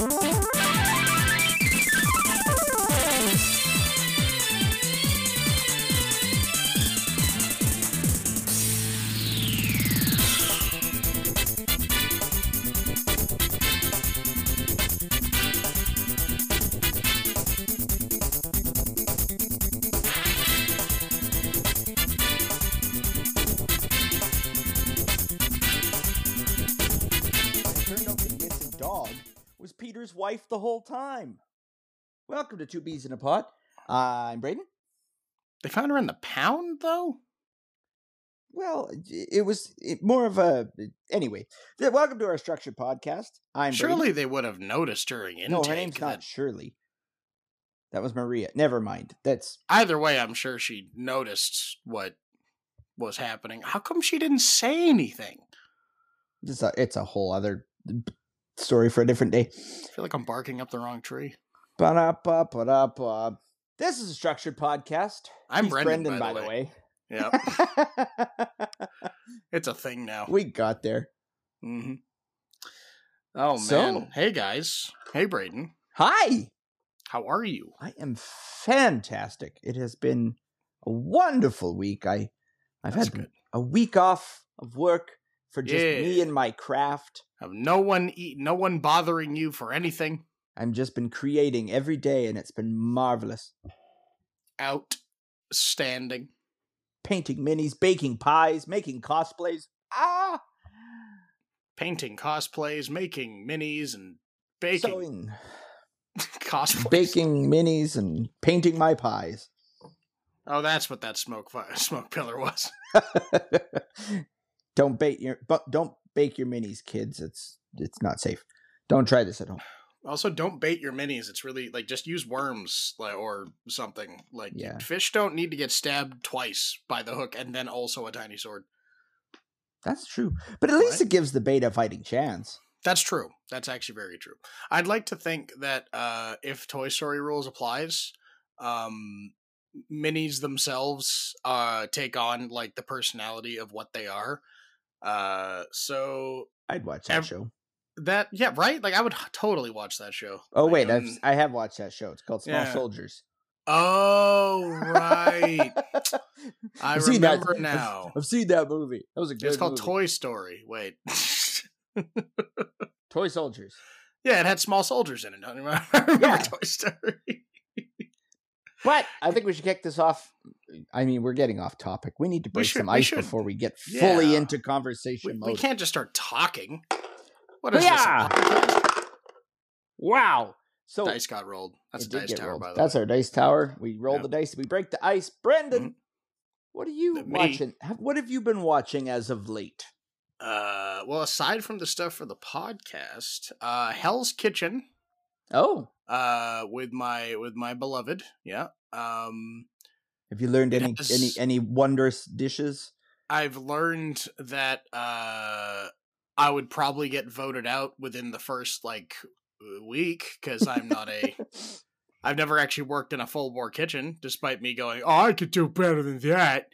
Bye. Wife the whole time. Welcome to Two Bees in a Pot. I'm Braden. They found her in the pound, though. Well, it it was more of a. Anyway, welcome to our structured podcast. I'm Surely Braden. they would have noticed during intake. No, her name's that- not Shirley. That was Maria. Never mind. That's Either way, I'm sure she noticed what was happening. How come she didn't say anything? it's a it's a whole other story for a different day. I feel like I'm barking up the wrong tree. Ba-da-ba, ba-da-ba. This is a structured podcast. I'm He's Brendan, by, the way. Yeah, it's a thing now. we got there. hmm Oh So- man! Hey guys! Hey Braden! Hi. How are you? I am fantastic. It has been a wonderful week. I I've That's had good. a week off of work for just me and my craft. Have no one eat, no one bothering you for anything. I've just been creating every day and it's been marvelous. Outstanding. Painting minis, baking pies, making cosplays. Ah, Painting cosplays, making minis, and baking sewing, cosplays. baking minis and painting my pies. Oh, that's what that smoke fi- smoke pillar was. don't bake your but don't bake your minis, kids. It's it's not safe. Don't try this at home. Also, don't bait your minis. It's really like just use worms like, or something. Like Yeah. fish don't need to get stabbed twice by the hook and then also a tiny sword. That's true. But at least it gives the bait a fighting chance. That's true. That's actually very true. I'd like to think that uh, if Toy Story rules applies, um, minis themselves uh, take on like the personality of what they are. Uh, so I'd watch that Ev- show. that yeah, right. Like I would totally watch that show. Oh Like, wait, um, I've I have watched that show. It's called Small Yeah. Soldiers. Oh right, I I've seen that- remember I've- now. I've seen that movie. That was a good. It's called movie. Toy Story. Wait. Toy Soldiers. yeah, it had small soldiers in it. Don't you remember? I remember Yeah. Toy Story. But I think we should kick this off. I mean, we're getting off topic. We need to break should- some ice before we get fully Yeah. into conversation We, mode. we can't just start talking. What is Yeah. this? Wow. So Dice got rolled. That's a dice tower, rolled. by the That's way. our dice tower. We roll Yep. the dice. We break the ice. Brendan, Mhm. what are you watching? Have, what have you been watching as of late? Uh, well, aside from the stuff for the podcast, uh, Hell's Kitchen, Oh, uh, with my with my beloved, yeah. Um, have you learned any has- any any wondrous dishes? I've learned that uh, I would probably get voted out within the first like week because I'm not a. I've never actually worked in a full bore kitchen, despite me going, "Oh, I could do better than that,"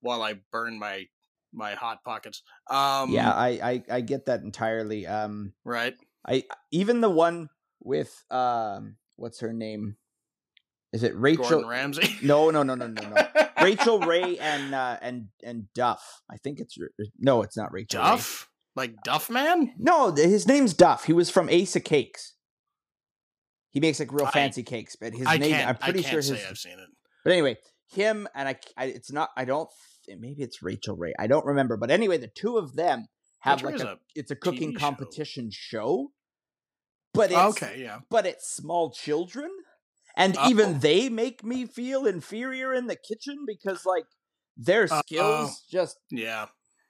while I burn my my hot pockets. Um, yeah, I, I I get that entirely. Um, right. I even the one with um, what's her name? Is it Rachel? Gordon Ramsay. No, no, no, no, no, no. Rachael Ray and uh, and and Duff. I think it's no, it's not Rachel. Ray. Duff, like Duff Man. No, his name's Duff. He was from Ace of Cakes. He makes like real I- fancy cakes, but his I name. I'm pretty sure his I've seen it. But anyway, him and I, I it's not I don't maybe it's Rachael Ray. I don't remember, but anyway, the two of them have Rachel like a, a it's a cooking TV show. competition show. But it's okay, yeah. but it's small children. And Uh-oh. even oh. they make me feel inferior in the kitchen because like their Uh-oh. skills just Yeah.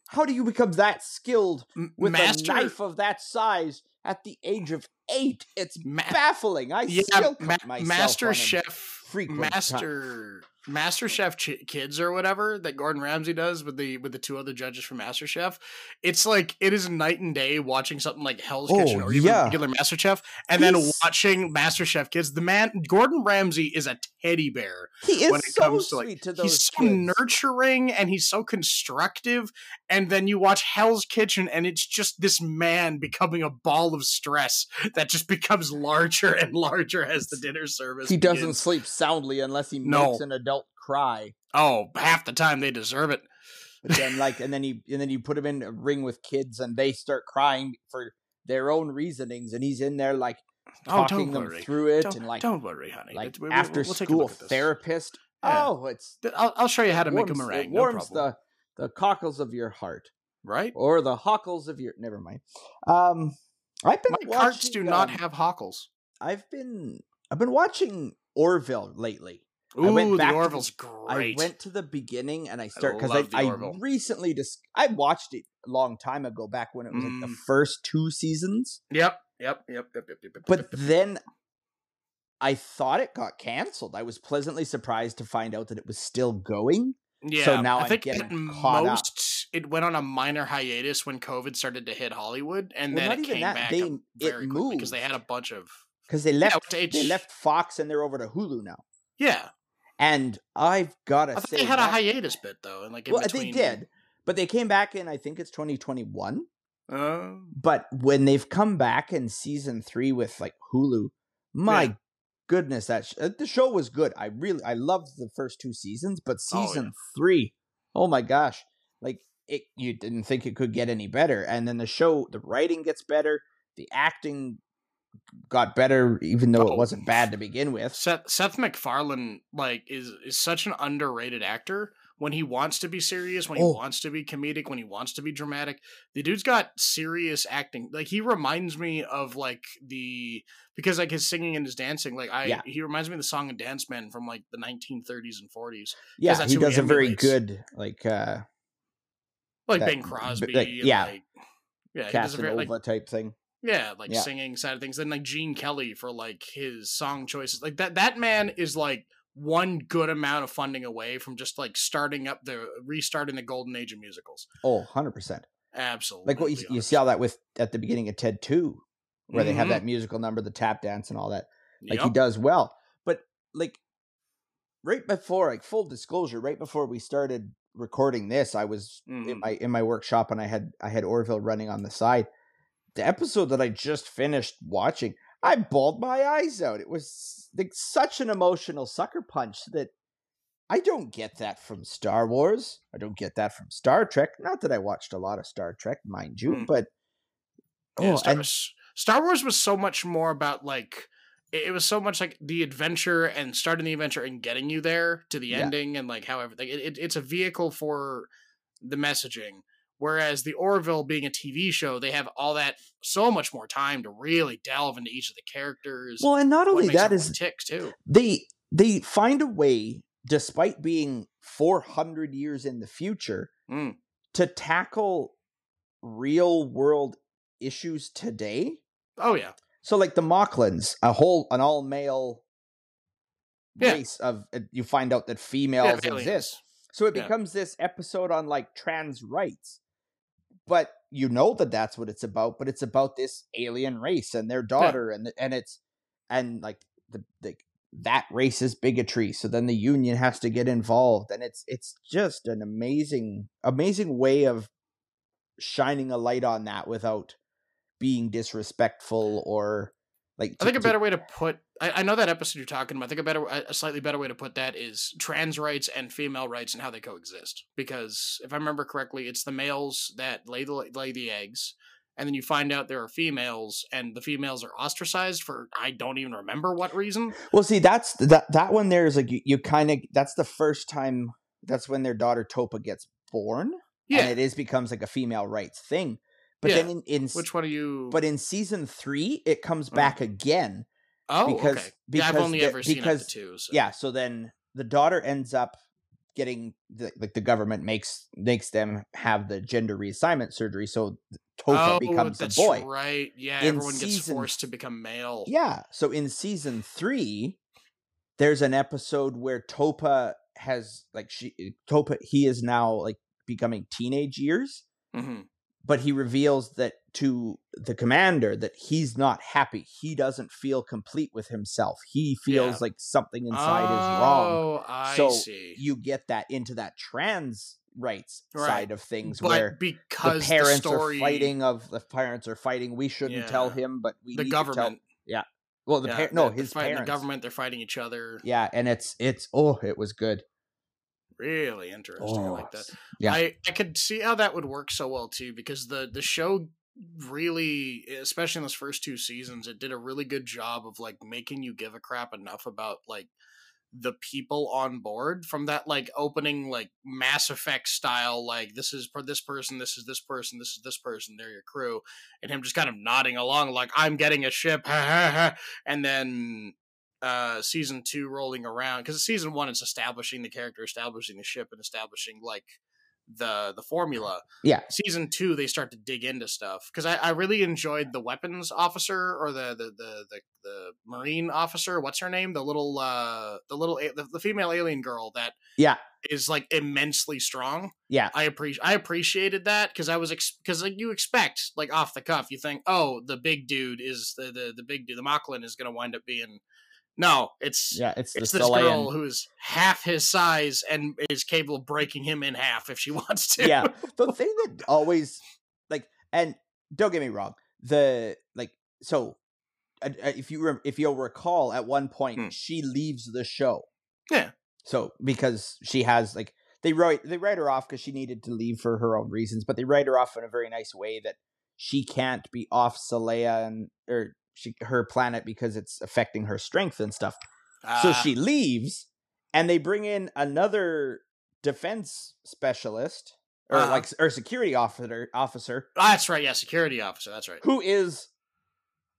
how do you become that skilled with Master, a knife of that size at the age of eight? It's Ma- baffling. I yeah, still Ma- myself Master Chef, frequent ti- Master MasterChef Ch- Kids or whatever that Gordon Ramsay does with the with the two other judges from MasterChef. It's like it is night and day watching something like Hell's Oh, Kitchen or even yeah. regular MasterChef, and then He's- watching MasterChef Kids. The man Gordon Ramsay is a teddy bear He is when it so comes to like sweet to those he's so kids. nurturing and he's so constructive. And then you watch Hell's Kitchen, and it's just this man becoming a ball of stress that just becomes larger and larger as the dinner service. He doesn't sleep soundly unless he No. makes an adult cry. Oh, half the time they deserve it. But then like and then you and then you put him in a ring with kids and they start crying for their own reasonings and he's in there like Oh, talking don't them worry. through it Don't, and like don't worry, honey. like we- we- after we'll take a school look at this. therapist. Yeah. Oh, it's I'll, I'll show you how to make a meringue. it warms problem. the the cockles of your heart right? or the hockles of your never mind. Um I've been My carts watching, do not um, have hockles. I've been I've been watching Orville lately. Ooh, I went back the- Orville's great. I went to the beginning and I start because love I, I recently just I watched it a long time ago back when it was like the Mm. first two seasons. Yep, yep, yep, yep, yep, yep. yep, But yep, yep. then I thought it got canceled. I was pleasantly surprised to find out that it was still going. yeah, So now I I'm think at caught up. it went on a minor hiatus when COVID started to hit Hollywood, and Well, then it came that, back they- very quickly because they had a bunch of Because they left to they left Fox and they're over to Hulu now. Yeah, And I've I thought say they had a hiatus bit though, and like in well, between. they did. But they came back in I think it's 2021. Uh, But when they've come back in season three with like Hulu, my Yeah. goodness, that sh- uh, the show was good. I really I loved the first two seasons, but Oh, yeah. season three, oh my gosh, like it, you didn't think it could get any better. And then the show, the writing gets better, the acting got better, even though Oh. it wasn't bad to begin with. Seth Seth MacFarlane like is is such an underrated actor. When he wants to be serious, when he Oh. wants to be comedic, when he wants to be dramatic, the dude's got serious acting. Like he reminds me of like the because like his singing and his dancing. Like I, Yeah. he reminds me of the song and Dance Men from like the 1930s and 40s. Yeah, that's he who he does a very good like uh Like That- Bing Crosby, like, yeah. like, yeah, he does a very Casanova like type thing. Yeah, like Yeah. singing side of things. Then like Gene Kelly for like his song choices. Like that that man is like one good amount of funding away from just like starting up the restarting the golden age of musicals. Oh, 100%. Absolutely. Like what you, you see all that with at the beginning of Ted 2 where they have that musical number, the tap dance and all that. Like he does well. But like right before, like full disclosure, right before we started recording this, I was in Mhm. my in my workshop and I had I had Orville running on the side. The episode that I just finished watching, I bawled my eyes out. It was like such an emotional sucker punch that I don't get that from Star Wars. I don't get that from Star Trek. Not that I watched a lot of Star Trek, mind you, Mm. but Yeah, oh, Star, and Wars, Star Wars was so much more about like it it was so much like the adventure and starting the adventure and getting you there to the Yeah. ending and like how everything it, it, it's a vehicle for the messaging whereas the orville being a tv show they have all that so much more time to really delve into each of the characters. Well, and not only that is tick too. they they find a way despite being 400 years in the future Mm. to tackle real world issues today. Oh yeah. So like the Moclans, a whole an all male Yeah. race of uh, you find out that females Yeah, exist so it Yeah. becomes this episode on like trans rights but you know that that's what it's about but it's about this alien race and their daughter and and it's and like the, the that race is bigotry so then the union has to get involved and it's it's just an amazing amazing way of shining a light on that without being disrespectful or like I think a to- better way to put I, I know that episode you're talking about. I think a better a slightly better way to put that is trans rights and female rights and how they coexist. Because if I remember correctly, it's the males that lay the lay the eggs, and then you find out there are females, and the females are ostracized for I don't even remember what reason. Well, see, that's that that one there is like you, you kind of that's the first time that's when their daughter Topa gets born, Yeah, and it is becomes like a female rights thing. But then in, in which one are you? but in season three, it comes Mm. back again. Oh, because- okay. yeah, I've because only the- ever seen because- two. So. Yeah, so then the daughter ends up getting the, like the government makes makes them have the gender reassignment surgery, so Topa oh, becomes a boy. right. Yeah, In everyone gets forced to become male. Yeah. So in season three, there's an episode where Topa has like she Topa he is now like becoming teenage years, hmm but he reveals that to the commander that he's not happy. He doesn't feel complete with himself. He feels Yeah. like something inside is wrong. Oh, I so see. you get that into that trans rights Right. side of things but where because the parents story, are fighting of the parents are fighting we shouldn't tell him but we the need to tell- government. well the yeah, par- no his fighting parents the government. They're fighting each other. yeah and it's it's oh it was good Really interesting. I like that. Oh, yeah. I I could see how that would work so well too because the the show really especially in those first two seasons it did a really good job of like making you give a crap enough about like the people on board from that like opening like mass effect style like this is for this person this is this person this is this person they're your crew and him just kind of nodding along like i'm getting a ship and then uh season two rolling around because season one is establishing the character establishing the ship and establishing like the the formula Yeah. season two they start to dig into stuff because I, I really enjoyed the weapons officer or the the, the the the marine officer what's her name the little uh the little the, the female alien girl that Yeah. is like immensely strong yeah I appreciate I appreciated that because I was because like you expect like off the cuff you think oh the big dude is the the, the big dude the Moclan is gonna wind up being no it's yeah it's, it's the this girl who's half his size and is capable of breaking him in half if she wants to yeah the thing that always like and don't get me wrong the like so if you rem- if you'll recall at one point Hmm. she leaves the show Yeah. so because she has like they write they write her off because she needed to leave for her own reasons but they write her off in a very nice way that she can't be off Xelaya and or she her planet because it's affecting her strength and stuff so Ah, she leaves, and they bring in another defense specialist or Uh-huh. like or security officer officer that's right yeah security officer that's right who is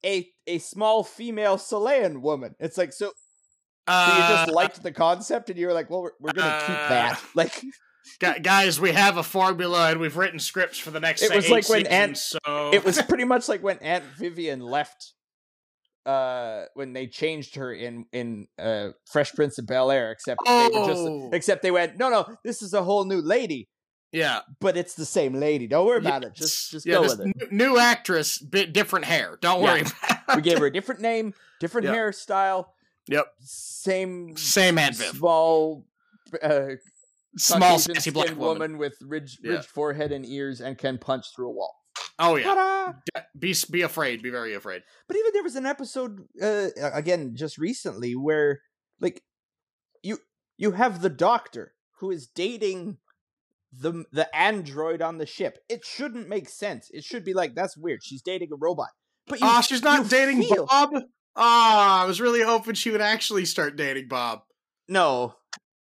a a small female Xelayan woman. It's like so, so you just Uh, liked the concept and you were like, well, we're, we're gonna keep that. uh, Like guys we have a formula and we've written scripts for the next It was like when seasons, Aunt- so it was pretty much like when Aunt Vivian left. Uh, when they changed her in in uh Fresh Prince of Bel Air, except they were Oh. just except they went, no, no, this is a whole new lady. yeah but it's the same lady. Don't worry about Yeah, it. Just just yeah, go with it. n- new actress bit different hair don't Yeah. worry about We gave her a different name, different Yep. hairstyle. Yep. Same same Viv small uh small sassy black skinned woman. with ridged, Yeah. ridged forehead and ears and can punch through a wall. Oh yeah! Be be afraid be very afraid But even there was an episode uh again just recently where like you you have the doctor who is dating the the android on the ship. It shouldn't make sense. It should be like that's weird. She's dating a robot. But you oh she's not dating feel- Bob oh I was really hoping she would actually start dating Bob No.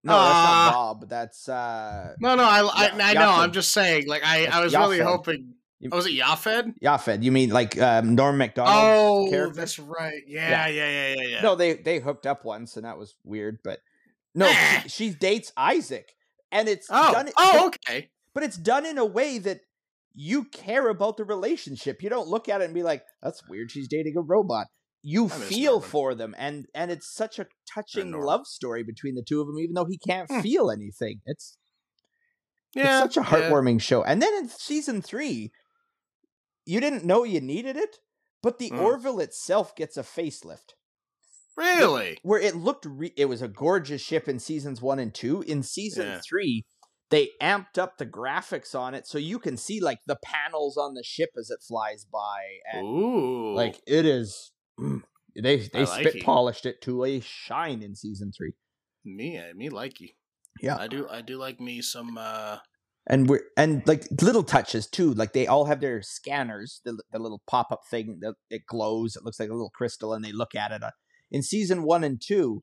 No, that's not Ah. Bob. That's uh no no I I, Yeah, I know I'm just saying like I I was really hoping oh was it Yaphit Yaphit. You mean like um Norm Macdonald? oh character? that's right Yeah. yeah yeah yeah yeah yeah No, they they hooked up once and that was weird, but no, she, she dates Isaac. And it's oh done oh okay but it's done in a way that you care about the relationship. You don't look at it and be like, "That's weird. She's dating a robot." You feel Norman. for them, and and it's such a touching love story between the two of them, even though he can't Hmm. feel anything. It's yeah it's such a yeah. heartwarming show. And then in season three, you didn't know you needed it, but the Mm. Orville itself gets a facelift really where it looked re- it was a gorgeous ship in seasons one and two. In season Yeah. three, they amped up the graphics on it so you can see like the panels on the ship as it flies by, and ooh like it is. mm, They they I like spit it. polished it to a shine in season three. me uh, me likey Yeah. I do I do like me some uh and we're and like little touches too like they all have their scanners the, the little pop-up thing that it glows it looks like a little crystal and they look at it uh, in season one and two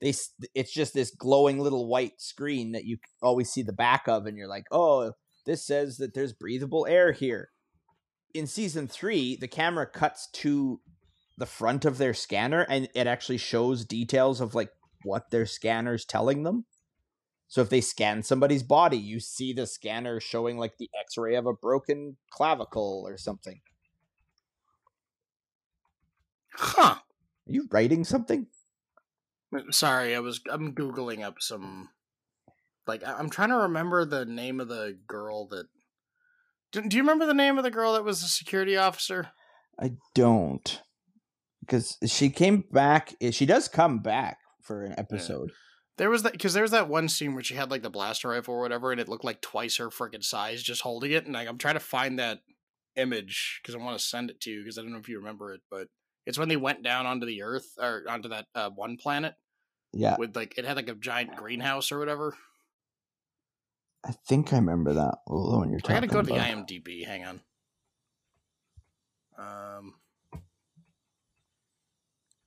they it's just this glowing little white screen that you always see the back of and you're like oh this says that there's breathable air here. In season three the camera cuts to the front of their scanner and it actually shows details of like what their scanner's telling them so if they scan somebody's body, you see the scanner showing like the X-ray of a broken clavicle or something. huh Are you writing something? Sorry, I was I'm googling up some like I'm trying to remember the name of the girl that. Do, do you remember the name of the girl that was the security officer? I don't. Because she came back. eh, She does come back for an episode. There was that because there was that one scene where she had like the blaster rifle or whatever, and it looked like twice her freaking size just holding it. And like, I'm trying to find that image because I want to send it to you because I don't know if you remember it, but it's when they went down onto the Earth or onto that uh, one planet Yeah, with like it had like a giant greenhouse or whatever. I think I remember that. Well, the one you're talking, I gotta go to the. IMDb. Hang on. Um,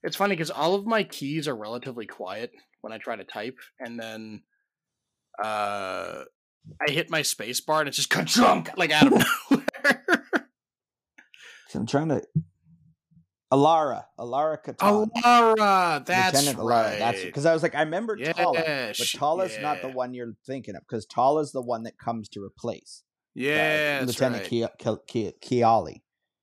it's funny because all of my keys are relatively quiet when I try to type, and then uh, I hit my space bar and it's just ka-chunk, like out of nowhere. So I'm trying to. Alara, Alara Kitan. Alara, that's Lieutenant right. Alara. That's because I was like, I remember Talla, but Talla's not the one you're thinking of because Talla's the one that comes to replace uh, Yeah, Lieutenant right. Ki- Keyali.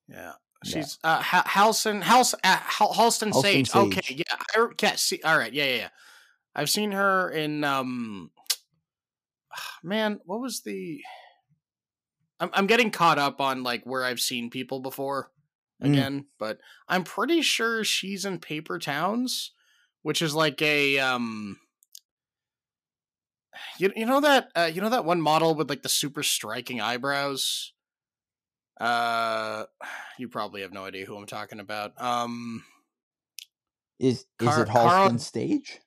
Yeah. Yeah. She's uh Ha- Halson Hals uh, Halston, Halston Sage. Sage. Okay, yeah. I yeah, see all right, yeah, yeah, yeah. I've seen her in um man, what was the I'm I'm getting caught up on like where I've seen people before Mm. again, but I'm pretty sure she's in Paper Towns, which is like a um you, you know that uh, you know that one model with like the super striking eyebrows uh you probably have no idea who i'm talking about um Is is Car- it Halston Carl- Stage?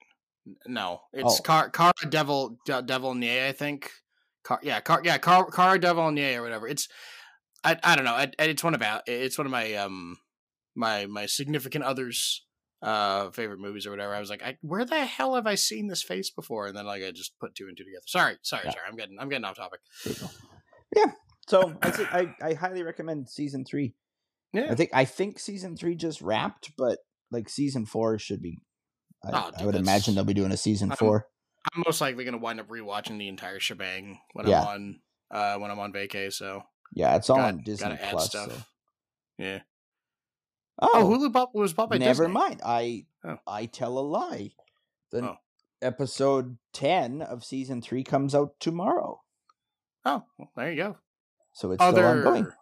No it's Oh. Car- Cara Devil De- Delevingne, I think. Car- yeah, Car- yeah, Car- Cara Delevingne or whatever. It's I I don't know. I, it's one about it's one of my um my my significant others uh favorite movies or whatever. I was like, I, where the hell have I seen this face before? And then like I just put two and two together. Sorry, sorry, Yeah. sorry. I'm getting I'm getting off topic. There you go. Yeah. So I, I I highly recommend season three. Yeah. I think I think season three just wrapped, but like season four should be. I, Oh, I would imagine they'll be doing a season I'm- four. I'm most likely gonna wind up rewatching the entire shebang when Yeah. I'm on uh when I'm on vacay. So Yeah, it's all got- on Disney Plus. stuff. so- Yeah. Oh, Oh, Hulu was bought by never Disney. mind. I Oh. I tell a lie. The Oh. episode ten of season three comes out tomorrow, Oh, well, there you go. so it's still ongoing. Other,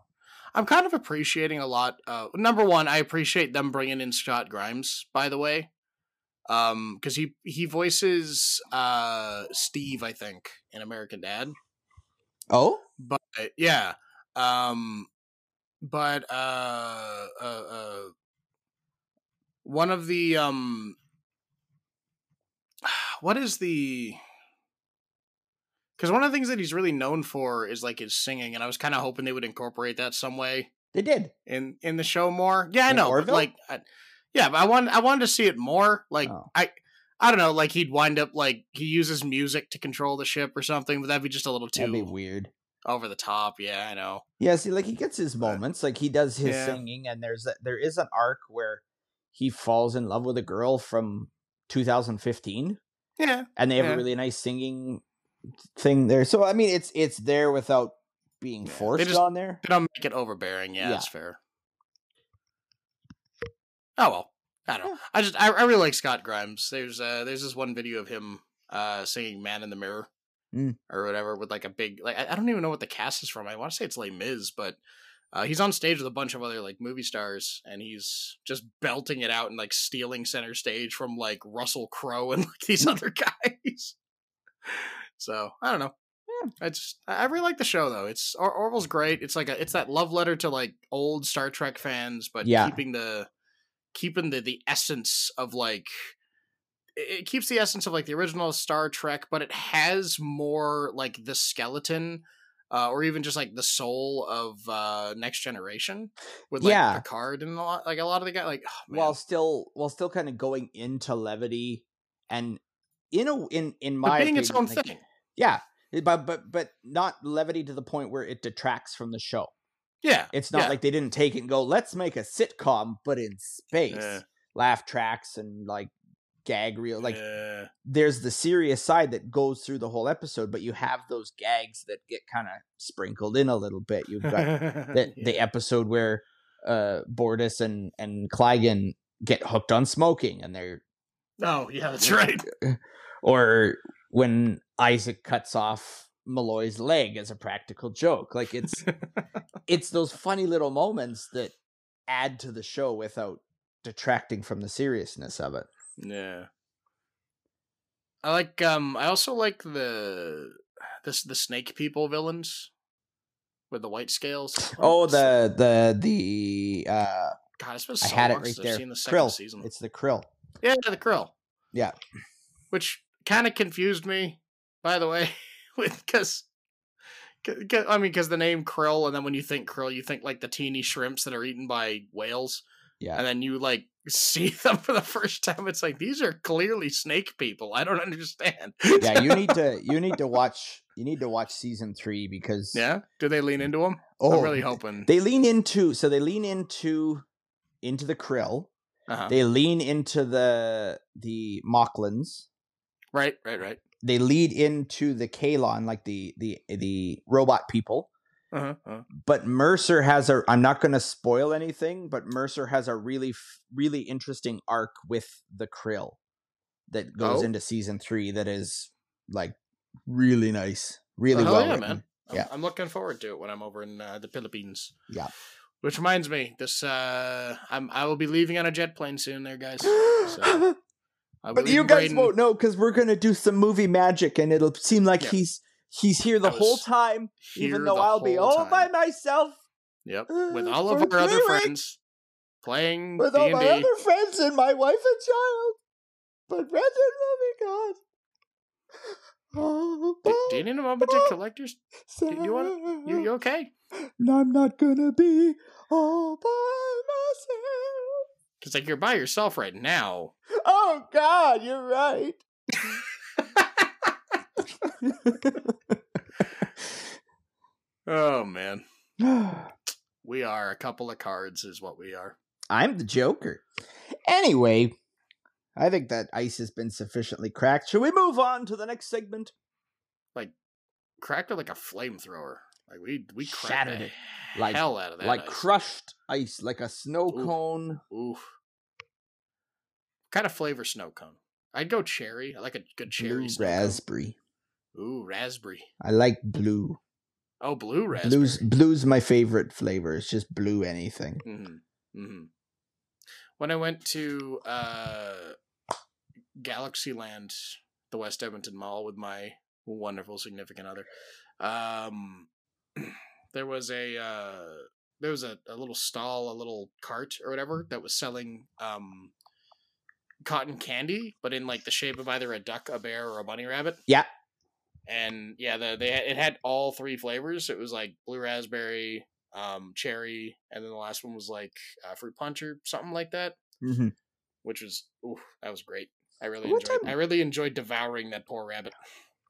I'm kind of appreciating a lot. Uh, number one, I appreciate them bringing in Scott Grimes. By the way, um, because he he voices uh Steve, I think, in American Dad. Oh, But yeah, um, but uh, uh, uh, one of the um, what is the because one of the things that he's really known for is like his singing, and I was kind of hoping they would incorporate that some way they did. in in the show more. Yeah, I know, like, I, yeah, but I want I wanted to see it more. Like, Oh. I I don't know, like he'd wind up like he uses music to control the ship or something, but that'd be just a little too weird. over the top. Yeah, I know. Yeah, see, like he gets his moments, like he does his Yeah. singing, and there's a, there is an arc where he falls in love with a girl from 2015, Yeah, and they have Yeah. a really nice singing thing there. So I mean, it's it's there without being Yeah, forced just- on there. they don't make it overbearing. Yeah, Yeah. that's fair. Oh well, I don't know. I just I, I really like Scott Grimes. There's uh there's this one video of him uh singing "Man in the Mirror" Mm. or whatever with like a big like I, I don't even know what the cast is from. I want to say it's Les Mis, but uh, he's on stage with a bunch of other like movie stars, and he's just belting it out and like stealing center stage from like Russell Crowe and like these other guys. So I don't know. Yeah. I just I I really like the show though. It's Or- Orville's great. It's like a it's that love letter to like old Star Trek fans, but Yeah. keeping the keeping the the essence of like it keeps the essence of like the original Star Trek, but it has more like the skeleton, uh, or even just like the soul of uh, Next Generation with like Yeah. Picard and a lot like a lot of the guy like oh, while still while still kind of going into levity and in a in in my but being its own like, thing. Yeah, but but but not levity to the point where it detracts from the show. Yeah, It's not yeah. like they didn't take it and go, let's make a sitcom, but in space. Yeah. Laugh tracks and like gag reel. Like yeah. there's the serious side that goes through the whole episode, but you have those gags that get kind of sprinkled in a little bit. You've got the, the episode where uh Bortus and and Klyden get hooked on smoking and they're oh yeah, that's right. or when Isaac cuts off Malloy's leg as a practical joke. Like it's it's those funny little moments that add to the show without detracting from the seriousness of it. Yeah. I like um I also like the this the snake people villains with the white scales. Oh, the the the uh God, it's been I had it right there. seen the second Krill. season. It's the krill. Yeah, the krill. Yeah. Which kind of confused me, by the way, with because. I mean, because the name krill, and then when you think krill, you think like the teeny shrimps that are eaten by whales, Yeah. and then you like see them for the first time. It's like these are clearly snake people. I don't understand. yeah, you need to you need to watch you need to watch season 3 because yeah. Do they lean into them? oh, I'm really hoping. they lean into so they lean into into the krill. uh-huh. They lean into the the Moclans. right, right, right. They lead into the Kaylon, like the the the robot people. Uh-huh, uh-huh. But Mercer has a. I'm not going to spoil anything, but Mercer has a really really interesting arc with the Krill that goes Oh. into season three. That is like really nice, really well yeah, man. I'm, Yeah. I'm looking forward to it when I'm over in uh, the Philippines. Yeah. Which reminds me, this uh, I'm I will be leaving on a jet plane soon, there, guys. So, I'll but you guys Braden- won't know because we're gonna do some movie magic, and it'll seem like Yeah. he's he's here the whole time, even though I'll be all by myself Yep, uh, with all of our other friends playing with D all my other friends and my wife and child. But Brendan will be gone. Oh, Do, do you need a moment to oh, collect your? Sarah. you wanna- You, you okay? I'm not gonna be all by myself. Because like you're by yourself right now. Oh God, you're right. Oh man, we are a couple of cards, is what we are. I'm the Joker. Anyway, I think that ice has been sufficiently cracked. Shall we move on to the next segment? Like cracked it like a flamethrower. Like we we Shattered the it. Like- hell out of that. like ice. crushed ice, like a snow Ooh. cone. Oof. Kind of flavor snow cone. I'd go cherry. I like a good cherry. Blue snow cone. raspberry. Ooh, raspberry. I like blue. Oh, blue raspberry. Blue's blue's my favorite flavor. It's just blue anything. Mm-hmm. Mm-hmm. When I went to uh, Galaxyland, the West Edmonton Mall, with my wonderful significant other, um, there was a uh, there was a, a little stall, a little cart or whatever that was selling um, cotton candy, but in like the shape of either a duck, a bear, or a bunny rabbit. Yeah. And yeah, the they had, it had all three flavors. It was like blue raspberry, um, cherry, and then the last one was like uh, fruit punch or something like that, mm-hmm. which was ooh, that was great. I really What enjoyed. time- I really enjoyed devouring that poor rabbit.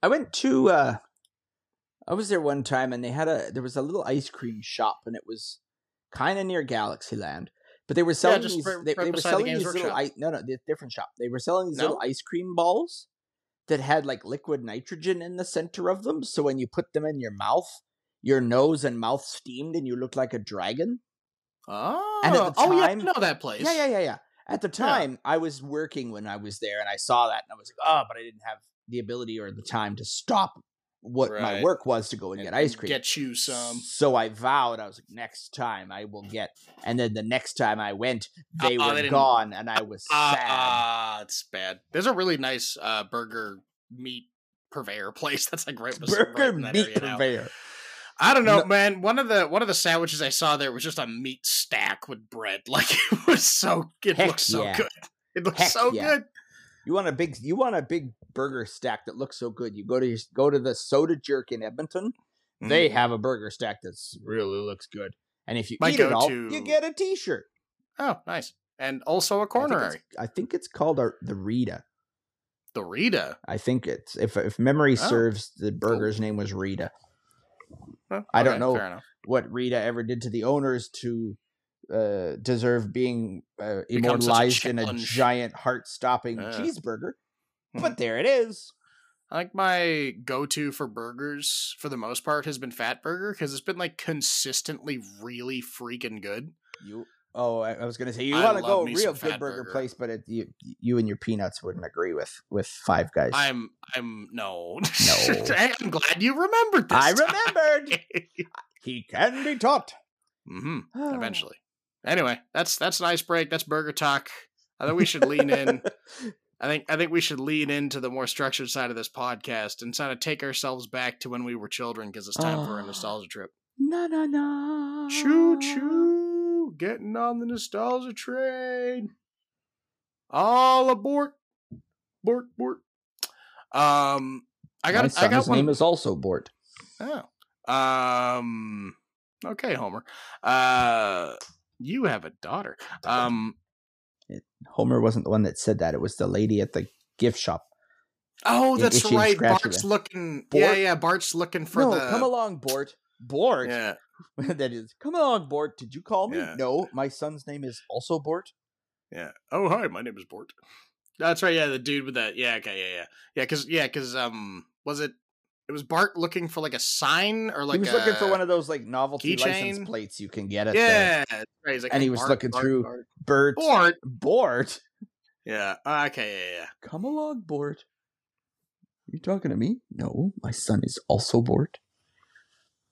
I went to uh I was there one time and they had a there was a little ice cream shop and it was kind of near Galaxyland. But they were selling just these right- they, right they were the selling Games these little. I, no no, the different shop. They were selling these little ice cream balls that had like liquid nitrogen in the center of them so when you put them in your mouth your nose and mouth steamed and you looked like a dragon. Oh, And at oh, the oh yeah, I time- know that place. Yeah, yeah, yeah, yeah. At the time, I was working when I was there, and I saw that, and I was like, "Oh!" But I didn't have the ability or the time to stop what my work was to go and, And- get ice cream. Get you some. So I vowed, I was like, "Next time I will get." And then the next time I went, they Ah, were they gone, and I was Ah, sad. ah, it's bad. There's a really nice uh, burger meat purveyor place that's like right, bes- Burger right meat area now. purveyor. I don't know, No- man. One of the one of the sandwiches I saw there was just a meat stack with bread. Like it was so. It Heck looked so yeah. good. It looks Heck so yeah. good. You want a big, you want a big burger stack that looks so good. You go to your, go to the Soda Jerk in Edmonton. They Mm. have a burger stack that's really looks good. And if you My eat it all, you get a T-shirt. Oh, nice. And also a I think, it's, I think it's called a, the Rita. The Rita. I think it's if if memory Oh. serves, the burger's name was Rita. I don't okay, know. What Rita ever did to the owners to uh, deserve being uh, such a immortalized in a giant heart-stopping Yeah. cheeseburger, Mhm. but there it is. I think my go-to for burgers, for the most part, has been Fat Burger because it's been like consistently really freaking good. You Oh, I, I was gonna say you want to go real good burger, Fatburger. place, but it, you you and your peanuts wouldn't agree with with Five Guys. I'm I'm no No. I'm glad you remembered this. I remembered. he can be taught. hmm Eventually. Anyway, that's that's an ice break. That's burger talk. I think we should lean in. I think I think we should lean into the more structured side of this podcast and kind of take ourselves back to when we were children because it's time for a Ah. nostalgia trip. Na na na. Choo choo, getting on the nostalgia train. All aboard, bort bort. Um, I got My I got son's one. name is also Bort. Oh. Um okay, Homer. Uh you have a daughter. Um Homer wasn't the one that said that. It was the lady at the gift shop. Oh, that's and right. Bart's looking Yeah, yeah, Bart's looking for no, the come along, Bort. Bort. Yeah. that is, come along, Bort. Did you call me? Yeah. No, my son's name is also Bort. Yeah. Oh, hi, my name is Bort. That's right. Yeah, the dude with that. Yeah, okay, yeah, yeah. Yeah, cuz yeah, cuz um was it it was Bart looking for like a sign or like he was looking for one of those like novelty license plates you can get at Yeah, that's right. Like, and "Hey, he was Bart, looking Bart, through- Bart." Bert. Bort. Bort. Yeah. uh, Okay, yeah, yeah. Come along, Bort. You talking to me? No, my son is also Bort.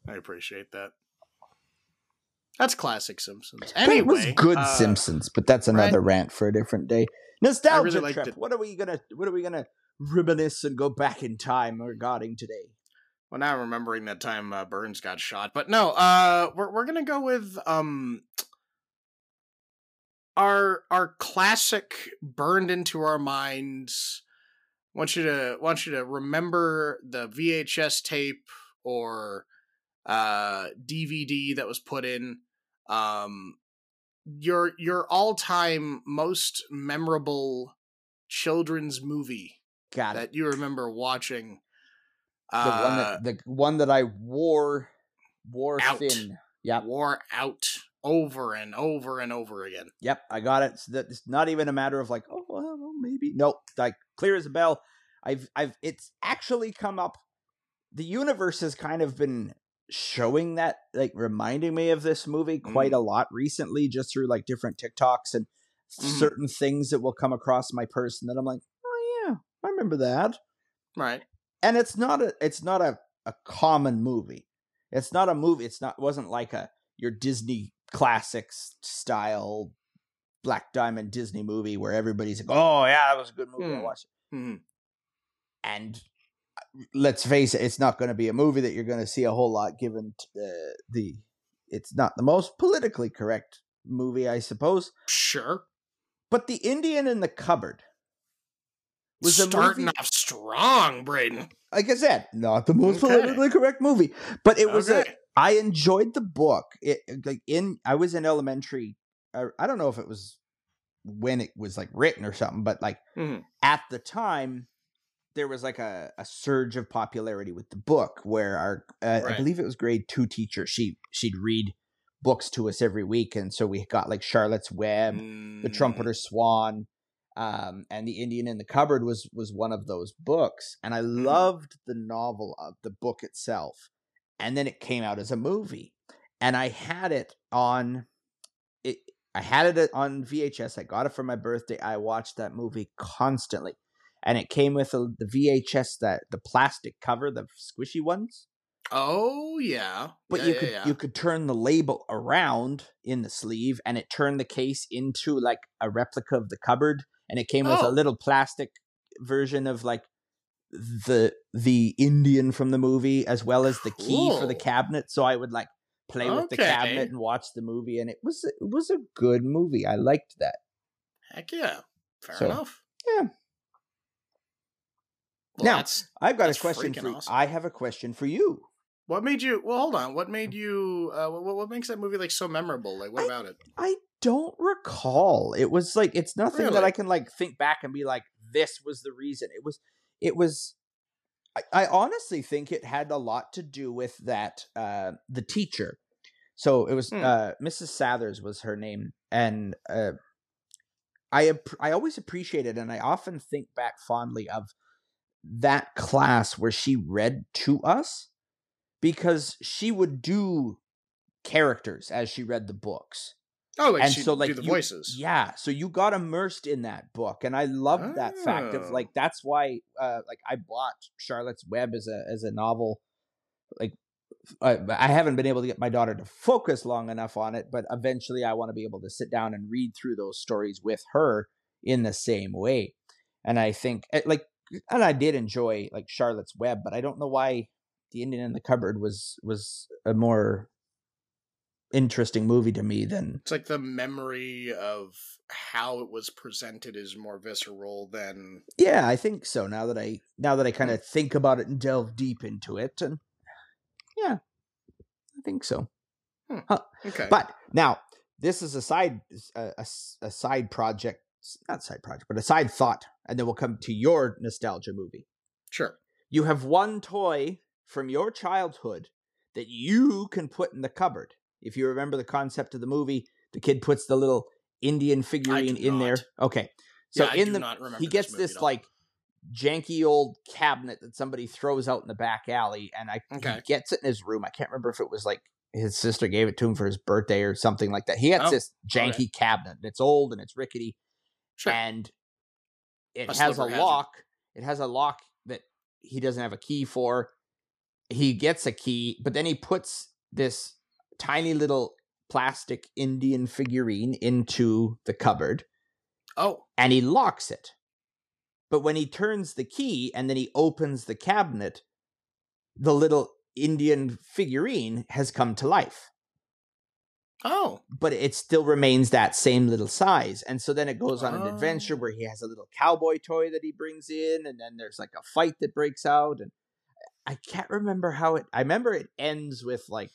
I appreciate that. That's classic Simpsons. Anyway, was good uh, Simpsons, but that's another rant for a different day. Nostalgia liked trip. it. What are we gonna? What are we gonna reminisce and go back in time regarding today? Well, now I'm remembering that time uh, Burns got shot, but no, uh, we're we're gonna go with um our our classic burned into our minds. Want you to want you to remember the VHS tape or uh DVD that was put in. Um, your your all time most memorable children's movie Got it. that you remember watching. The one Uh, that the one that I wore wore Out. thin. Yep. wore out over and over and over again. Yep, I got it. So that it's not even a matter of like, oh well, well, maybe. Nope, like clear as a bell. I've I've it's actually come up. The universe has kind of been showing that, like reminding me of this movie quite a lot recently, just through like different TikToks and Mhm. certain things that will come across my person that I'm like, oh yeah, I remember that. Right. And it's not a it's not a, a common movie. It's not a movie. It's not wasn't like a your Disney classics style Black Diamond Disney movie where everybody's like, "Oh yeah, that was a good movie. I Hmm. watched it." hmm And let's face it, it's not going to be a movie that you're going to see a whole lot given the the. It's not the most politically correct movie, I suppose. Sure. But the Indian in the cupboard was a Starting movie. off strong, Braden. Like I said, not the most Okay. politically correct movie, but it was a Okay. I enjoyed the book. It like in I was in elementary. I, I don't know if it was when it was like written or something, but like Mhm. at the time there was like a, a surge of popularity with the book where our uh, I believe it was grade two teacher she she'd read books to us every week, and so we got like Charlotte's Web, the Mm, Trumpeter Swan, um, and the Indian in the Cupboard was was one of those books, and I loved the novel of the book itself, and then it came out as a movie, and I had it on it. I had it on VHS. I got it for my birthday. I watched that movie constantly, and it came with a, the VHS that the plastic cover, the squishy ones. Oh yeah. But Yeah, you yeah, could yeah. you could turn the label around in the sleeve, and it turned the case into like a replica of the cupboard, and it came with Oh. a little plastic version of like the the Indian from the movie, as well as the key for the cabinet. So I would like play with the cabinet and watch the movie, and it was it was a good movie. I liked that. Heck yeah. Fair So, enough. yeah. Well, Now- that's I've got That's a question for you. awesome. I have a question for you. what made you. Well, hold on. What made you? Uh, what, what makes that movie like so memorable? Like, what I- about it? I don't recall. It was like it's nothing that I can like think back and be like, this was the reason. It was it was I, I honestly think it had a lot to do with that uh the teacher. So it was Hmm. uh Mrs. Sathers was her name and uh I I always appreciated it and I often think back fondly of that class where she read to us because she would do characters as she read the books. Oh, like and so like do the you- voices. Yeah, so you got immersed in that book, and I love that fact of Oh. like that's why uh like I bought Charlotte's Web as a as a novel. Like I, I haven't been able to get my daughter to focus long enough on it, but eventually I want to be able to sit down and read through those stories with her in the same way. And I think eh, like and I did enjoy like Charlotte's Web, but I don't know why The Indian in the Cupboard was was a more interesting movie to me than It's like the memory of how it was presented is more visceral than Yeah, I think so. Now that I now that I mm-hmm. kind of think about it and delve deep into it, and yeah, I think so. Hmm, okay. But now this is a side a a side project, not side project, but a side thought, and then we'll come to your nostalgia movie. sure. You have one toy from your childhood that you can put in the cupboard. If you remember the concept of the movie, the kid puts the little Indian figurine in there. Okay, so Yeah, I in do the not remember he gets this at like janky old cabinet that somebody throws out in the back alley, and I he gets it in his room. I can't remember if it was like his sister gave it to him for his birthday or something like that. He gets Oh, this janky cabinet. and It's old and it's rickety, Sure. and it A has a hazard. lock. It has a lock that he doesn't have a key for. He gets a key, but then he puts this tiny little plastic Indian figurine into the cupboard oh, and he locks it. But when he turns the key and then he opens the cabinet, the little Indian figurine has come to life. Oh, But it still remains that same little size. And so then it goes on an adventure Oh. where he has a little cowboy toy that he brings in, and then there's like a fight that breaks out. And I can't remember how it I remember it ends with like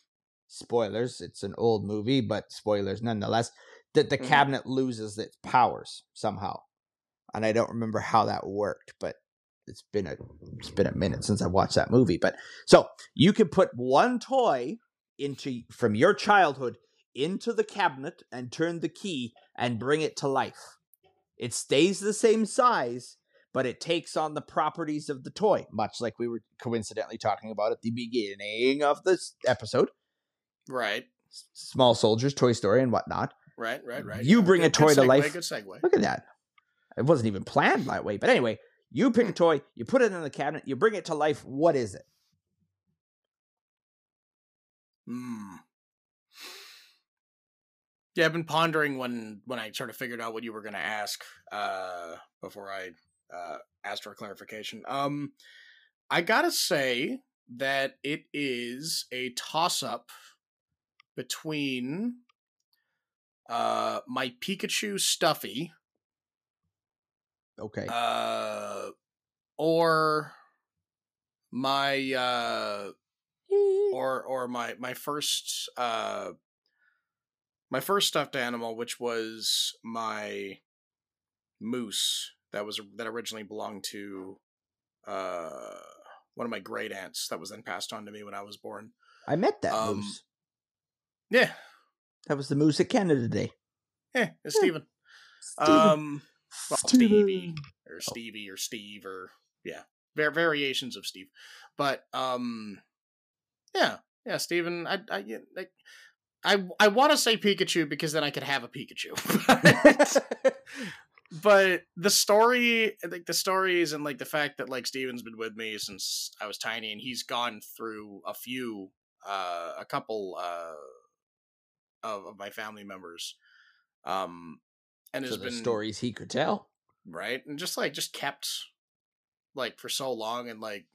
spoilers. It's an old movie, but spoilers nonetheless. That the Mhm. cabinet loses its powers somehow. And I don't remember how that worked, but it's been a it's been a minute since I watched that movie. But so you could put one toy into from your childhood into the cabinet and turn the key and bring it to life. It stays the same size, but it takes on the properties of the toy, much like we were coincidentally talking about at the beginning of this episode. right, Small soldiers, Toy Story, and whatnot. right, right, right. You bring a toy good to life. Good segue. Look at that. It wasn't even planned that way. But anyway, you pick a toy, you put it in the cabinet, you bring it to life. What is it? Hmm. Yeah, I've been pondering when when I sort of figured out what you were going to ask uh, before I uh, asked for clarification. Um, I gotta say that it is a toss up between uh, my Pikachu stuffy Okay. uh, or my uh, or or my my first uh my first stuffed animal which was my moose that was that originally belonged to uh one of my great aunts that was then passed on to me when I was born. I met that um, moose. Yeah, That was the moose at Canada Day. yeah, it's Steven. Steven. Um well, Stevie or Stevie or Steve or yeah, var- variations of Steve. But um yeah, yeah, Steven, I I yeah, like I I want to say Pikachu because then I could have a Pikachu. but the story like the stories and like the fact that like Steven's been with me since I was tiny and he's gone through a few uh a couple uh of, of my family members um and so has been stories he could tell. right and just like just kept like for so long and like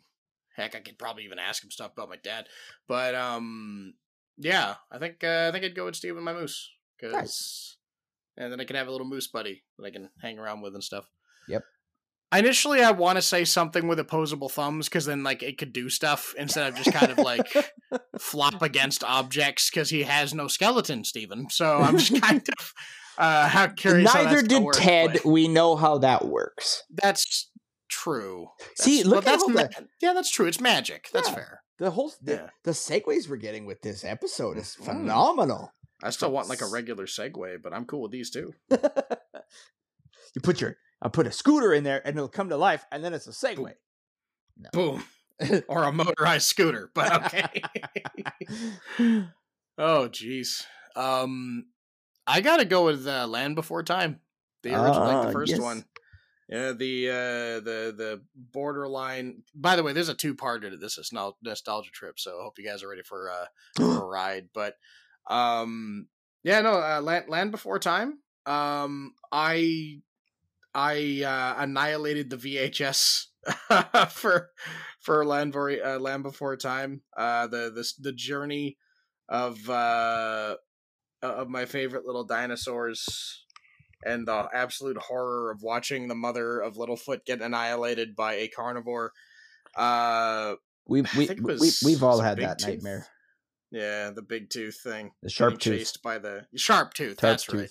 heck i could probably even ask him stuff about my dad but um yeah i think uh, i think i'd go with steve and my moose because Nice. and then i can have a little moose buddy that i can hang around with and stuff Yep. initially i want to say something with opposable thumbs because then like it could do stuff instead of just kind of like flop against objects because he has no skeleton steven so i'm just kind of uh how curious Neither that's gonna did work, Ted. but- We know how that works. that's true. See, look at that's ma- yeah, that's true. It's magic. That's Yeah. fair. The whole the, Yeah. the segues we're getting with this episode is Mhm. phenomenal. I still want like a regular Segway, but I'm cool with these too. you put your I put a scooter in there and it'll come to life, and then it's a Segway. Boom. or a motorized scooter, but okay. oh, jeez. Um, I gotta go with uh, Land Before Time, the original, like Ah, the first yes. one. Yeah, the uh, the the borderline. By the way, there's a two parter to this nostal- nostalgia trip, so I hope you guys are ready for uh, for a ride. But um, yeah, no, uh, Land, Land Before Time. Um, I I uh, annihilated the VHS for for Land, uh, Land Before Time. Uh, the the the journey of uh of my favorite little dinosaurs and the absolute horror of watching the mother of Littlefoot get annihilated by a carnivore. Uh, We we, we was- we've all had that Tooth? nightmare. yeah, the big tooth thing. The sharp getting tooth. chased by the sharp tooth. That's right.